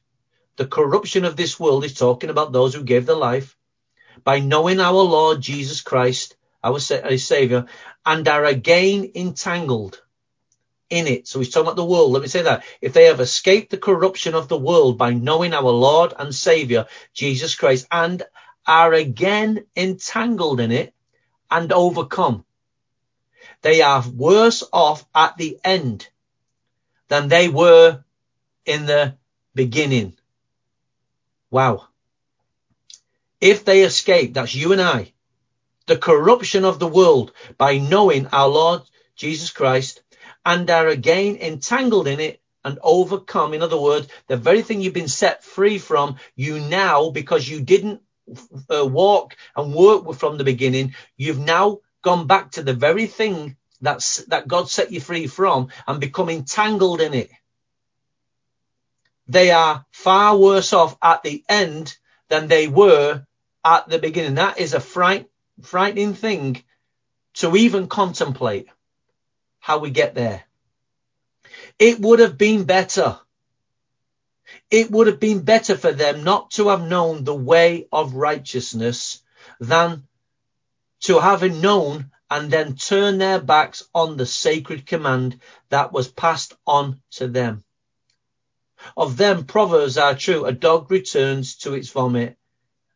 the corruption of this world, is talking about those who gave their life by knowing our Lord Jesus Christ, our, Savior, and are again entangled in it. So he's talking about the world. Let me say that. If they have escaped the corruption of the world by knowing our Lord and Savior, Jesus Christ, and are again entangled in it and overcome, they are worse off at the end than they were in the beginning. Wow. If they escape, that's you and I, the corruption of the world by knowing our Lord Jesus Christ and are again entangled in it and overcome. In other words, the very thing you've been set free from, you now, because you didn't uh, walk and work from the beginning, you've now gone back to the very thing that's, that God set you free from and become entangled in it. They are far worse off at the end than they were at the beginning. That is a fright, frightening thing to even contemplate how we get there. It would have been better. It would have been better for them not to have known the way of righteousness than to have known and then turn their backs on the sacred command that was passed on to them. Of them, proverbs are true. A dog returns to its vomit.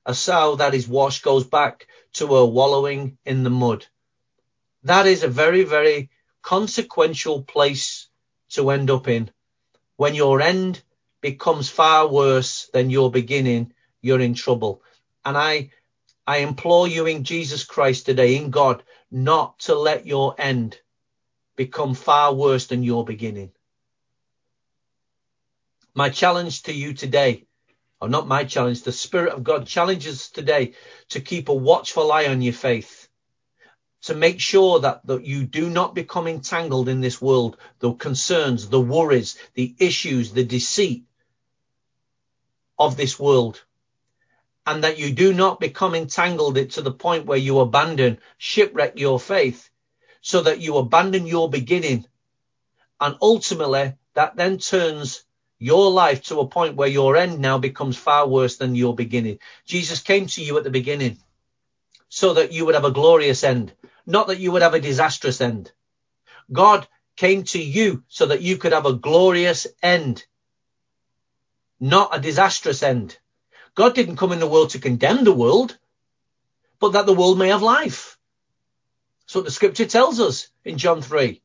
A sow that is washed goes back to her wallowing in the mud. That is a very, very consequential place to end up in. When your end becomes far worse than your beginning, you're in trouble. And I, I implore you in Jesus Christ today, in God, not to let your end become far worse than your beginning. My challenge to you today, or not my challenge, the Spirit of God challenges today to keep a watchful eye on your faith to make sure that, that you do not become entangled in this world, the concerns, the worries, the issues, the deceit of this world. and that you do not become entangled to the point where you abandon, shipwreck your faith, so that you abandon your beginning. And ultimately, that then turns your life to a point where your end now becomes far worse than your beginning. Jesus came to you at the beginning so that you would have a glorious end, not that you would have a disastrous end. God came to you so that you could have a glorious end, not a disastrous end. God didn't come in the world to condemn the world, but that the world may have life. That's what the scripture tells us in John 3.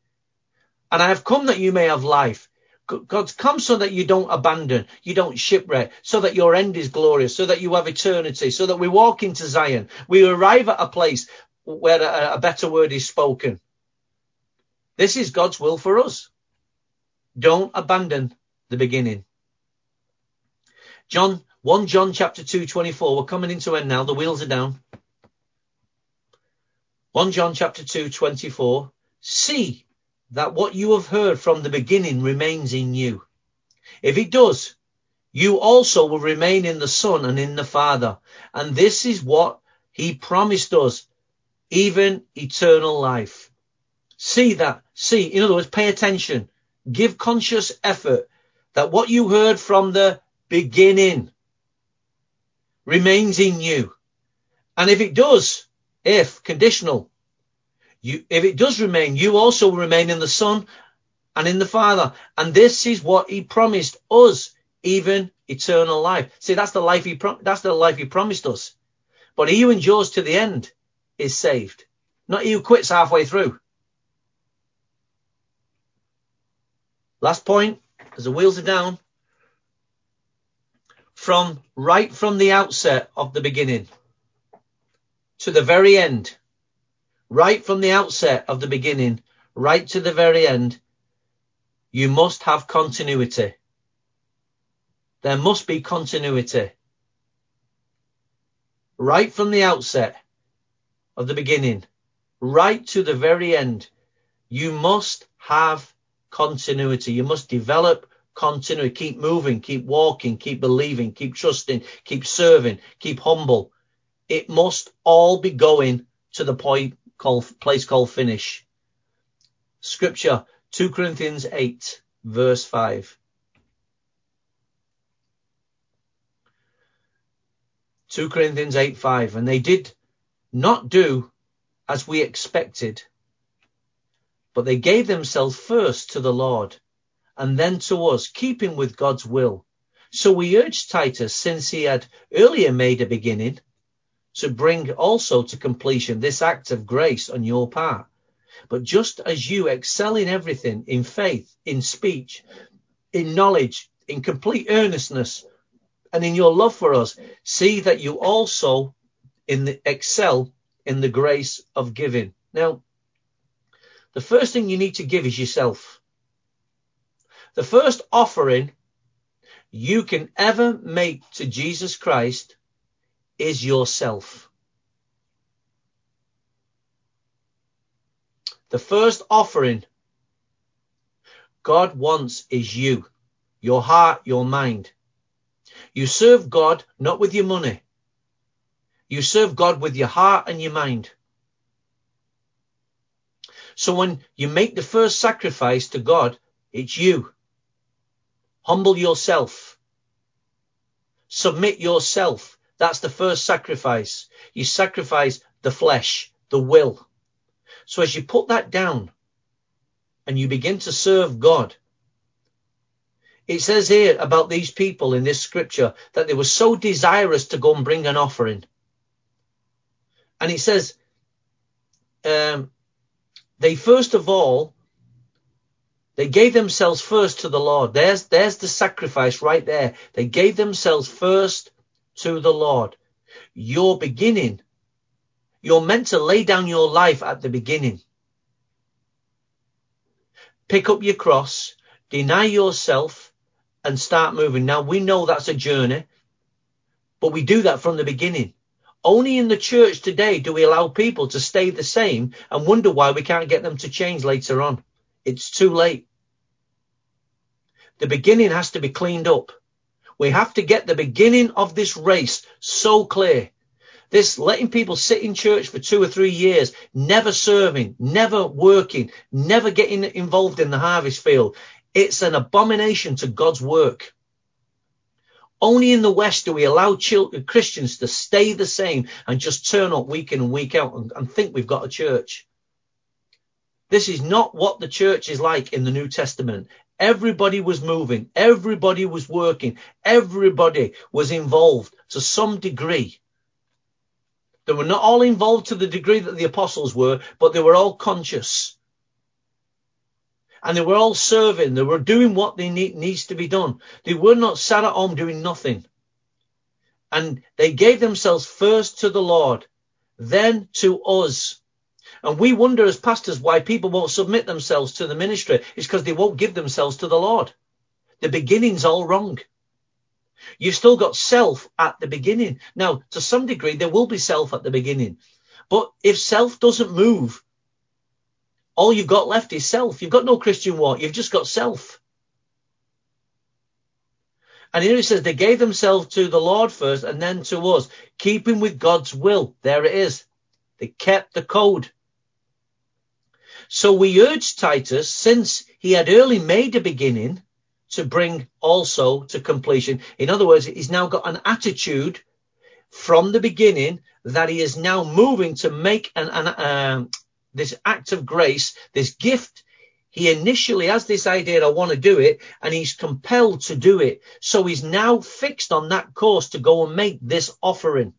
And I have come that you may have life. God's come so that you don't abandon, you don't shipwreck, so that your end is glorious, so that you have eternity, so that we walk into Zion. We arrive at a place where a, a better word is spoken. This is God's will for us. Don't abandon the beginning. John 1 John chapter 2, 24. We're coming into end now. The wheels are down. 1 John chapter 2, 24. See that what you have heard from the beginning remains in you. If it does, you also will remain in the Son and in the Father. And this is what he promised us, even eternal life. See that, see, in other words, pay attention, give conscious effort that what you heard from the beginning remains in you. And if it does, if conditional, you, if it does remain, you also remain in the Son and in the Father. And this is what He promised us, even eternal life. See, that's the life He pro- that's the life He promised us. But he who endures to the end is saved, not he who quits halfway through. Last point, as the wheels are down from right from the outset of the beginning to the very end, right from the outset of the beginning, right to the very end, you must have continuity. There must be continuity. Right from the outset of the beginning, right to the very end, you must have continuity. You must develop continue, keep moving, keep walking, keep believing, keep trusting, keep serving, keep humble. It must all be going to the point called, place called finish. Scripture, 2 Corinthians 8, verse 5. 2 Corinthians 8, 5. And they did not do as we expected, but they gave themselves first to the Lord and then to us, keeping with God's will. So we urge Titus, since he had earlier made a beginning, to bring also to completion this act of grace on your part. But just as you excel in everything, in faith, in speech, in knowledge, in complete earnestness, and in your love for us, see that you also in the, excel in the grace of giving. Now, the first thing you need to give is yourself. The first offering you can ever make to Jesus Christ is yourself. The first offering God wants is you, your heart, your mind. You serve God not with your money. You serve God with your heart and your mind. So when you make the first sacrifice to God, it's you. Humble yourself. Submit yourself. That's the first sacrifice. You sacrifice the flesh, the will. So as you put that down and you begin to serve God, it says here about these people in this scripture that they were so desirous to go and bring an offering. And it says, um, they first of all they gave themselves first to the Lord. There's, there's the sacrifice right there. They gave themselves first to the Lord. Your beginning, you're meant to lay down your life at the beginning. Pick up your cross, deny yourself and start moving. Now we know that's a journey, but we do that from the beginning. Only in the church today do we allow people to stay the same and wonder why we can't get them to change later on. It's too late. The beginning has to be cleaned up. We have to get the beginning of this race so clear. This letting people sit in church for two or three years, never serving, never working, never getting involved in the harvest field. It's an abomination to God's work. Only in the West do we allow children, Christians to stay the same and just turn up week in and week out and, and think we've got a church. This is not what the church is like in the New Testament. Everybody was moving. Everybody was working. Everybody was involved to some degree. They were not all involved to the degree that the apostles were, but they were all conscious. And they were all serving. They were doing what they need, needs to be done. They were not sat at home doing nothing. And they gave themselves first to the Lord, then to us. And we wonder as pastors why people won't submit themselves to the ministry. It's because they won't give themselves to the Lord. The beginning's all wrong. You've still got self at the beginning. Now, to some degree, there will be self at the beginning. But if self doesn't move, all you've got left is self. You've got no Christian walk. You've just got self. And here it says they gave themselves to the Lord first and then to us, keeping with God's will. There it is. They kept the code. So we urge Titus, since he had early made a beginning, to bring also to completion. In other words, he's now got an attitude from the beginning that he is now moving to make an, an um, this act of grace, this gift. He initially has this idea, I want to do it, and he's compelled to do it. So he's now fixed on that course to go and make this offering.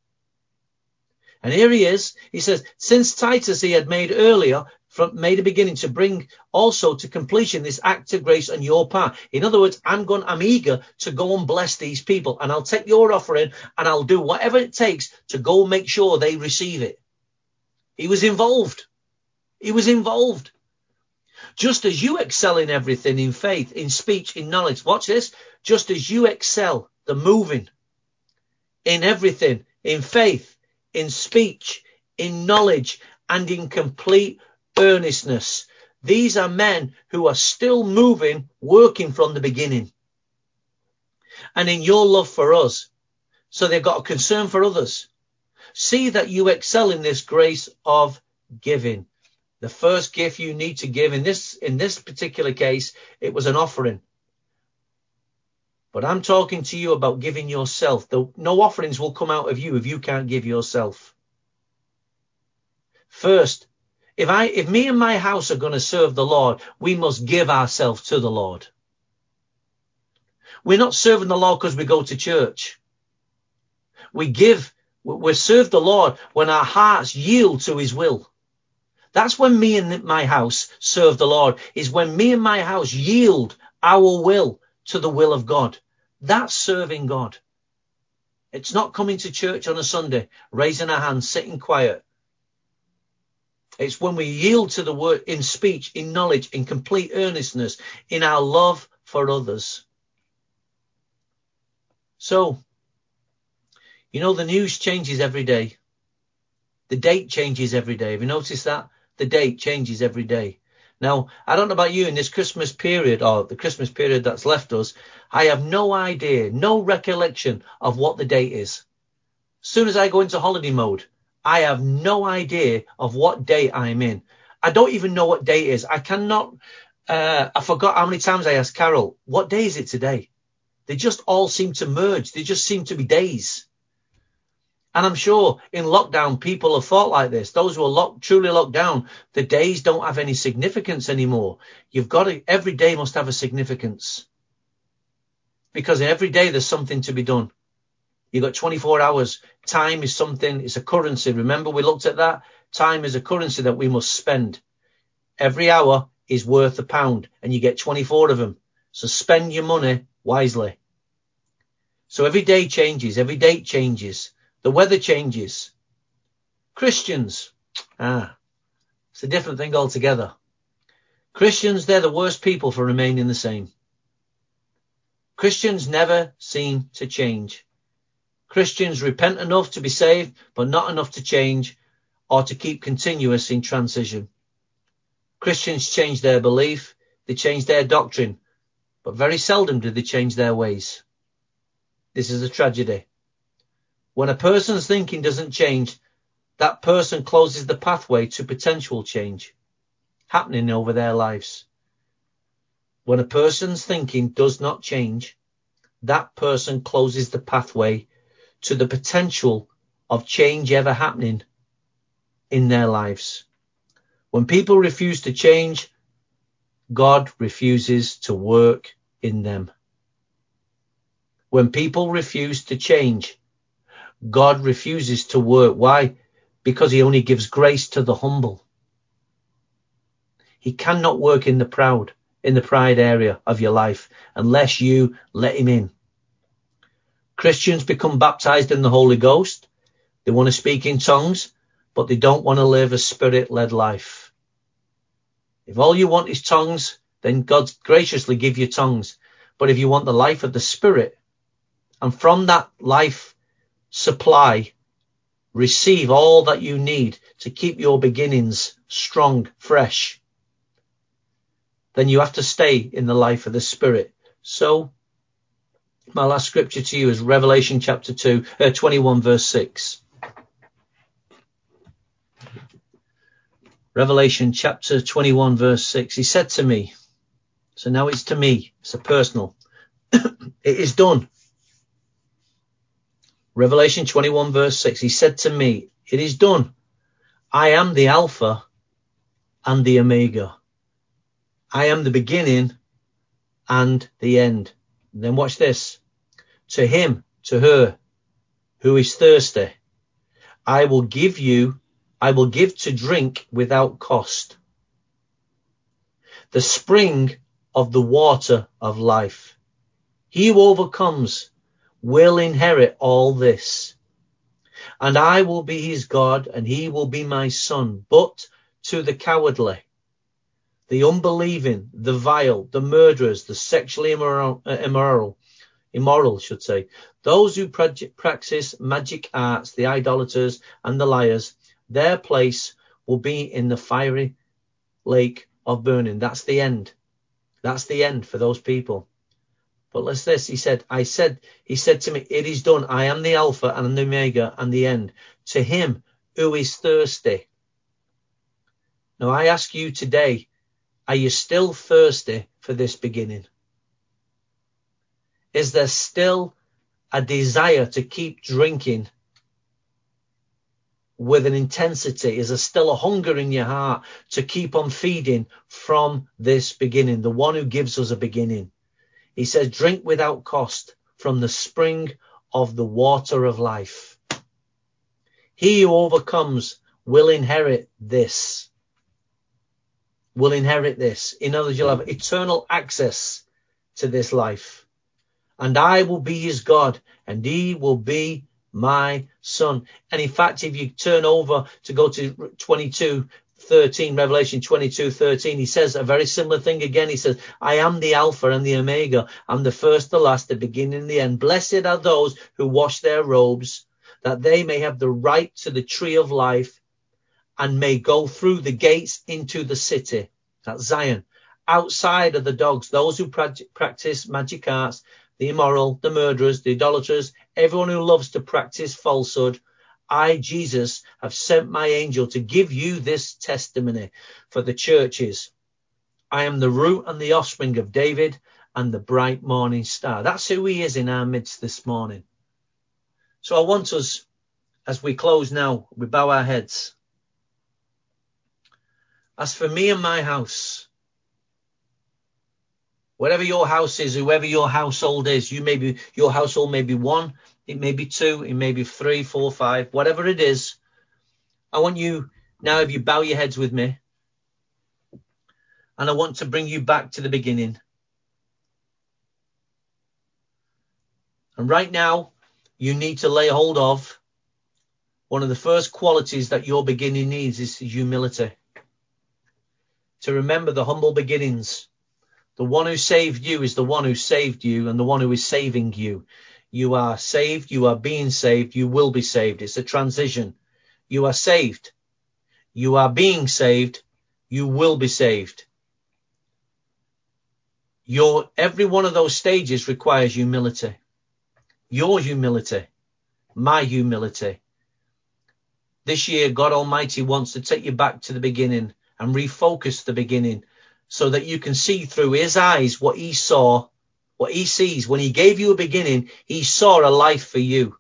And here he is. He says, since Titus he had made earlier, from made a beginning to bring also to completion this act of grace on your part. In other words, I'm going, I'm eager to go and bless these people and I'll take your offering and I'll do whatever it takes to go make sure they receive it. He was involved. He was involved. Just as you excel in everything, in faith, in speech, in knowledge. Watch this. Just as you excel, the moving, in everything, in faith, in speech, in knowledge, and in complete earnestness. These are men who are still moving, working from the beginning. And in your love for us. So they've got a concern for others. See that you excel in this grace of giving. The first gift you need to give in this, in this particular case, it was an offering. But I'm talking to you about giving yourself. No offerings will come out of you if you can't give yourself. First, if I, if me and my house are going to serve the Lord, we must give ourselves to the Lord. We're not serving the Lord because we go to church. We give, we serve the Lord when our hearts yield to his will. That's when me and my house serve the Lord, is when me and my house yield our will to the will of God. That's serving God. It's not coming to church on a Sunday, raising our hand, sitting quiet, it's when we yield to the word in speech, in knowledge, in complete earnestness, in our love for others. So, you know, the news changes every day. The date changes every day. Have you noticed that? The date changes every day. Now, I don't know about you in this Christmas period or the Christmas period that's left us. I have no idea, no recollection of what the date is. As soon as I go into holiday mode, I have no idea of what day I'm in. I don't even know what day it is. I cannot, uh, I forgot how many times I asked Carol, what day is it today? They just all seem to merge. They just seem to be days. And I'm sure in lockdown, people have thought like this. Those who are locked, truly locked down, the days don't have any significance anymore. You've got to, every day must have a significance. Because every day there's something to be done. You've got 24 hours. Time is something, it's a currency. Remember we looked at that? Time is a currency that we must spend. Every hour is worth a pound and you get 24 of them. So spend your money wisely. So every day changes, every date changes, the weather changes. Christians, ah, it's a different thing altogether. Christians, they're the worst people for remaining the same. Christians never seem to change. Christians repent enough to be saved, but not enough to change or to keep continuous in transition. Christians change their belief, they change their doctrine, but very seldom do they change their ways. this is a tragedy. When a person's thinking doesn't change, that person closes the pathway to potential change happening over their lives. When a person's thinking does not change, that person closes the pathway to the potential of change ever happening in their lives. When people refuse to change, God refuses to work in them. When people refuse to change, God refuses to work. Why? Because he only gives grace to the humble. He cannot work in the proud, in the pride area of your life unless you let him in. Christians become baptized in the Holy Ghost. They want to speak in tongues, but they don't want to live a spirit led life. If all you want is tongues, then God graciously give you tongues. But if you want the life of the spirit and from that life supply, receive all that you need to keep your beginnings strong, fresh, then you have to stay in the life of the spirit. So my last scripture to you is Revelation chapter 2, uh, 21 verse 6. Revelation chapter 21 verse 6. He said to me, so now it's to me, it's a personal, (coughs) it is done. Revelation 21 verse 6. He said to me, it is done. I am the Alpha and the Omega. I am the beginning and the end. And then watch this to him, to her, who is thirsty. I will give you, I will give to drink without cost. The spring of the water of life. He who overcomes will inherit all this. And I will be his God and he will be my son. But to the cowardly, the unbelieving, the vile, the murderers, the sexually immoral, uh, immoral immoral, should say. Those who practice magic arts, the idolaters and the liars, their place will be in the fiery lake of burning. That's the end. That's the end for those people. But let's this, he said, I said, he said to me, it is done. I am the Alpha and the Omega and the end. To him who is thirsty. Now I ask you today, are you still thirsty for this beginning? Is there still a desire to keep drinking with an intensity? Is there still a hunger in your heart to keep on feeding from this beginning, the one who gives us a beginning? He says, drink without cost from the spring of the water of life. He who overcomes will inherit this. Will inherit this. In other words, you'll have eternal access to this life and I will be his God, and he will be my son. And in fact, if you turn over to go to 22, 13, Revelation 22, 13, he says a very similar thing again. He says, I am the Alpha and the Omega. I'm the first, the last, the beginning, and the end. Blessed are those who wash their robes that they may have the right to the tree of life and may go through the gates into the city. That's Zion. Outside of the dogs, those who practice magic arts, the immoral, the murderers, the idolaters, everyone who loves to practice falsehood. I, Jesus, have sent my angel to give you this testimony for the churches. I am the root and the offspring of David and the bright morning star. That's who he is in our midst this morning. So I want us, as we close now, we bow our heads. As for me and my house, Whatever your house is, whoever your household is, you may be, your household may be one, it may be two, it may be three, four, five, whatever it is. I want you now, if you bow your heads with me, and I want to bring you back to the beginning. And right now, you need to lay hold of one of the first qualities that your beginning needs is humility. To remember the humble beginnings the one who saved you is the one who saved you and the one who is saving you. You are saved. You are being saved. You will be saved. It's a transition. You are saved. You are being saved. You will be saved. Your, every one of those stages requires humility. your humility, my humility. This year, God Almighty wants to take you back to the beginning and refocus the beginning so that you can see through his eyes what he saw, what he sees. When he gave you a beginning, he saw a life for you.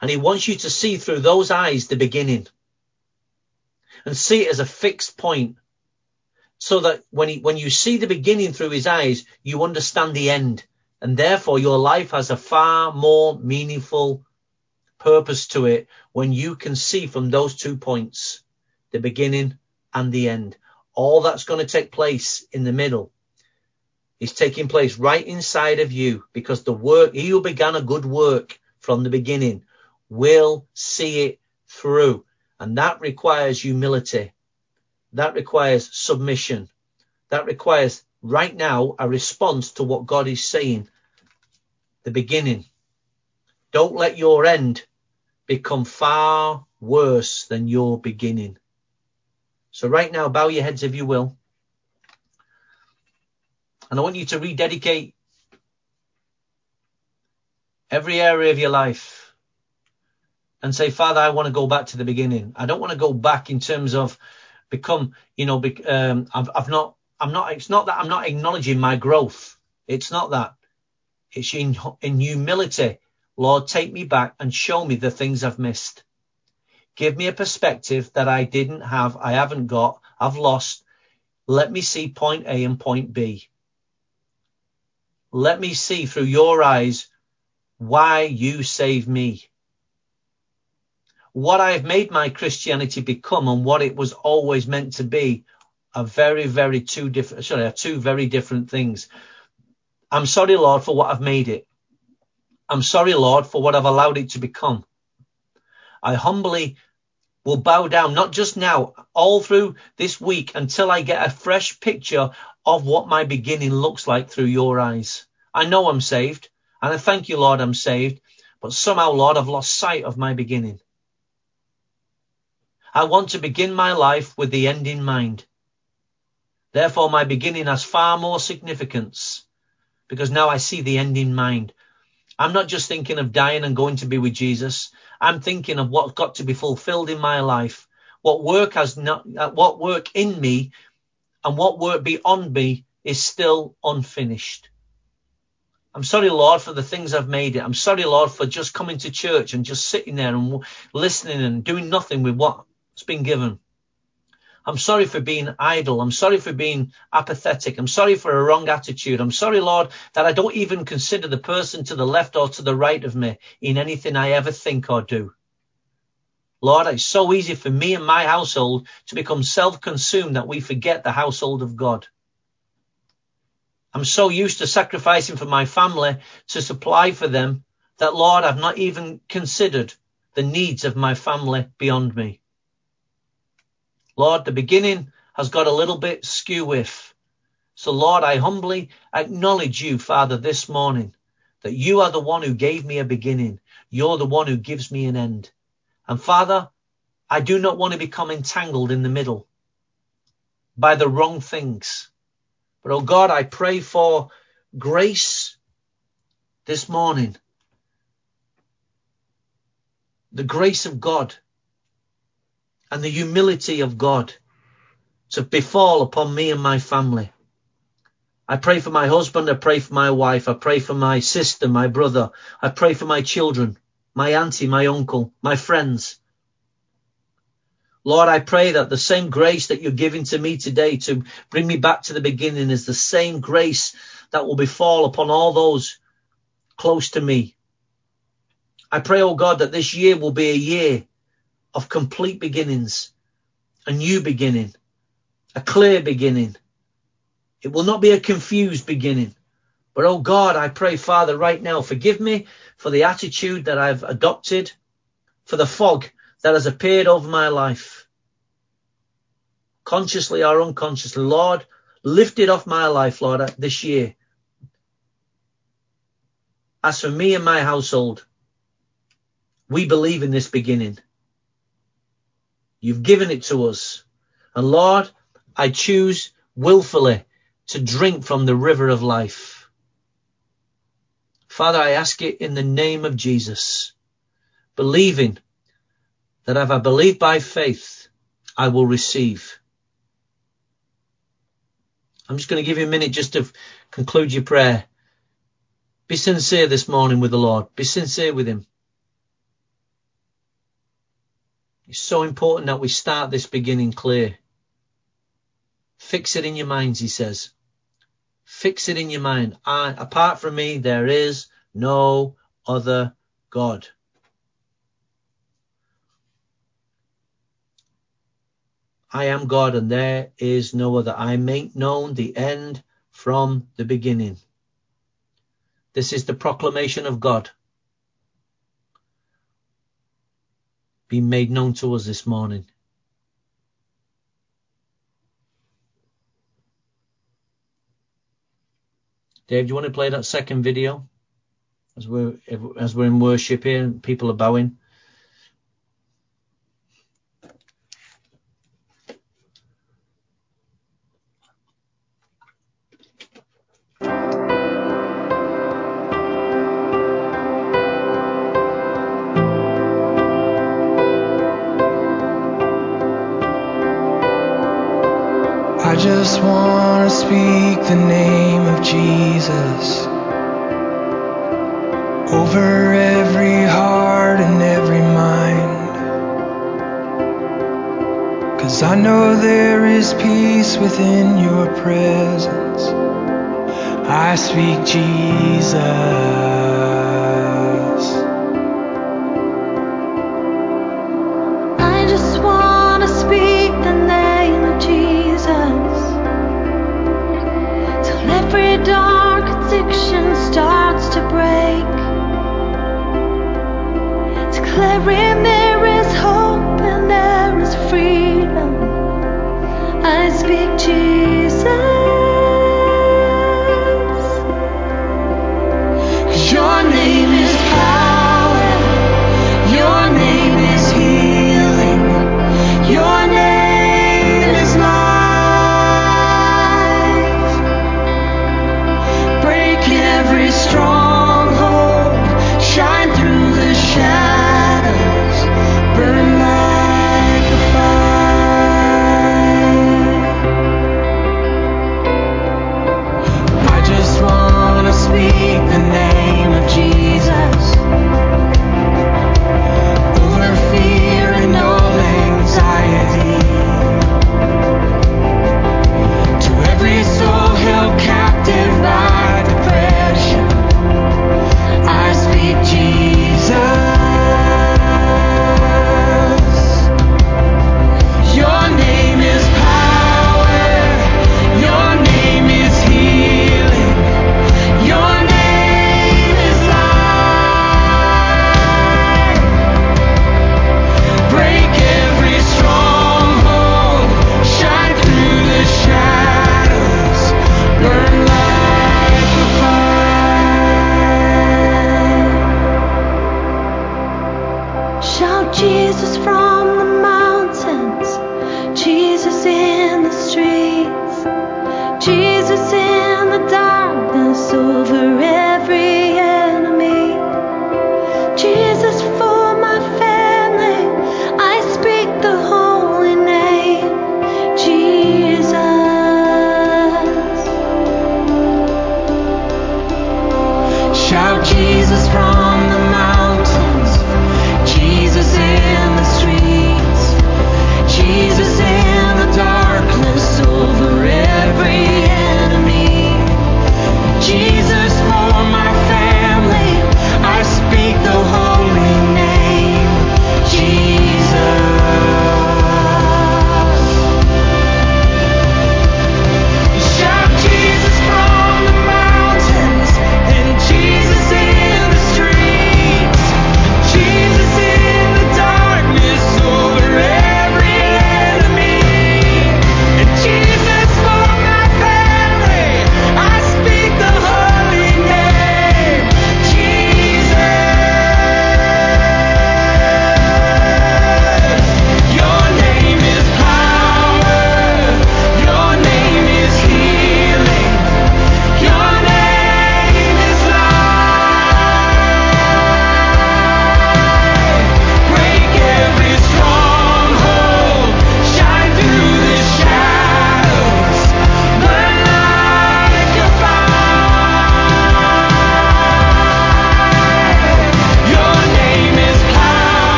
And he wants you to see through those eyes the beginning and see it as a fixed point so that when he, when you see the beginning through his eyes, you understand the end. And therefore your life has a far more meaningful purpose to it when you can see from those two points, the beginning and the end. All that's going to take place in the middle is taking place right inside of you because the work, he who began a good work from the beginning will see it through. And that requires humility. That requires submission. That requires right now a response to what God is saying. The beginning. Don't let your end become far worse than your beginning. So right now, bow your heads if you will. And I want you to rededicate every area of your life and say, Father, I want to go back to the beginning. I don't want to go back in terms of become, you know, um, I've, I've not, I'm not, it's not that I'm not acknowledging my growth. It's not that. It's in, in humility. Lord, take me back and show me the things I've missed. Give me a perspective that I didn't have, I haven't got, I've lost. Let me see point A and point B. Let me see through your eyes why you saved me what I've made my Christianity become and what it was always meant to be are very, very two different, sorry, are two very different things. I'm sorry, Lord, for what I've made it. I'm sorry, Lord, for what I've allowed it to become. I humbly will bow down, not just now, all through this week until I get a fresh picture of what my beginning looks like through your eyes. I know I'm saved and I thank you, Lord, I'm saved, but somehow, Lord, I've lost sight of my beginning. I want to begin my life with the end in mind. Therefore, my beginning has far more significance because now I see the end in mind. I'm not just thinking of dying and going to be with Jesus. I'm thinking of what's got to be fulfilled in my life. What work has not, uh, what work in me and what work beyond me is still unfinished. I'm sorry, Lord, for the things I've made it. I'm sorry, Lord, for just coming to church and just sitting there and listening and doing nothing with what it's been given. I'm sorry for being idle. I'm sorry for being apathetic. I'm sorry for a wrong attitude. I'm sorry, Lord, that I don't even consider the person to the left or to the right of me in anything I ever think or do. Lord, it's so easy for me and my household to become self-consumed that we forget the household of God. I'm so used to sacrificing for my family to supply for them that, Lord, I've not even considered the needs of my family beyond me. Lord, the beginning has got a little bit skew with. So Lord, I humbly acknowledge you, Father, this morning that you are the one who gave me a beginning. You're the one who gives me an end. And Father, I do not want to become entangled in the middle by the wrong things. But oh God, I pray for grace this morning. The grace of God and the humility of God to befall upon me and my family. I pray for my husband. I pray for my wife. I pray for my sister, my brother. I pray for my children, my auntie, my uncle, my friends. Lord, I pray that the same grace that you're giving to me today to bring me back to the beginning is the same grace that will befall upon all those close to me. I pray, oh God, that this year will be a year of complete beginnings, a new beginning, a clear beginning. It will not be a confused beginning. But oh God, I pray, Father, right now, forgive me for the attitude that I've adopted, for the fog that has appeared over my life. Consciously or unconsciously, Lord, lift it off my life, Lord, this year. As for me and my household, we believe in this beginning. You've given it to us. And Lord, I choose willfully to drink from the river of life. Father, I ask it in the name of Jesus, believing that if I believe by faith, I will receive. I'm just going to give you a minute just to conclude your prayer. Be sincere this morning with the Lord. Be sincere with Him. It's so important that we start this beginning clear. Fix it in your minds, he says. Fix it in your mind. I, apart from me, there is no other God. I am God and there is no other. I make known the end from the beginning. This is the proclamation of God. Being made known to us this morning. Dave, do you want to play that second video as we're as we're in worship here and people are bowing?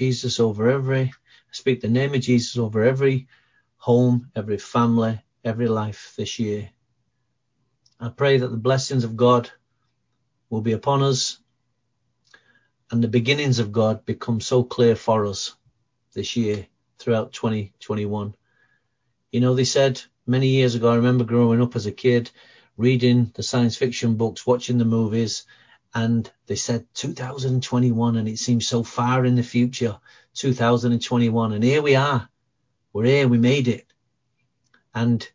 Jesus over every, I speak the name of Jesus over every home, every family, every life this year. I pray that the blessings of God will be upon us and the beginnings of God become so clear for us this year throughout 2021. You know, they said many years ago, I remember growing up as a kid, reading the science fiction books, watching the movies, and they said 2021 and it seems so far in the future 2021 and here we are. We're here. We made it. And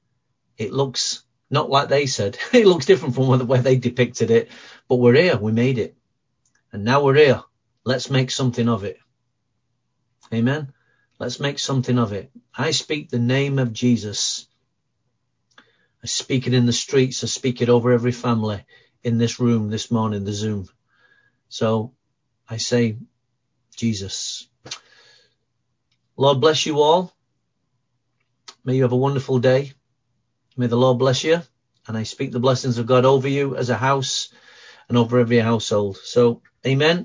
it looks not like they said. (laughs) It looks different from way they depicted it. But we're here. We made it. And now we're here. Let's make something of it. Amen? Let's make something of it. I speak the name of jesus. I speak it in the streets. I speak it over every family in this room this morning, the Zoom. So I say, Jesus. Lord bless you all. May you have a wonderful day. May the Lord bless you. And I speak the blessings of God over you as a house and over every household. So, amen.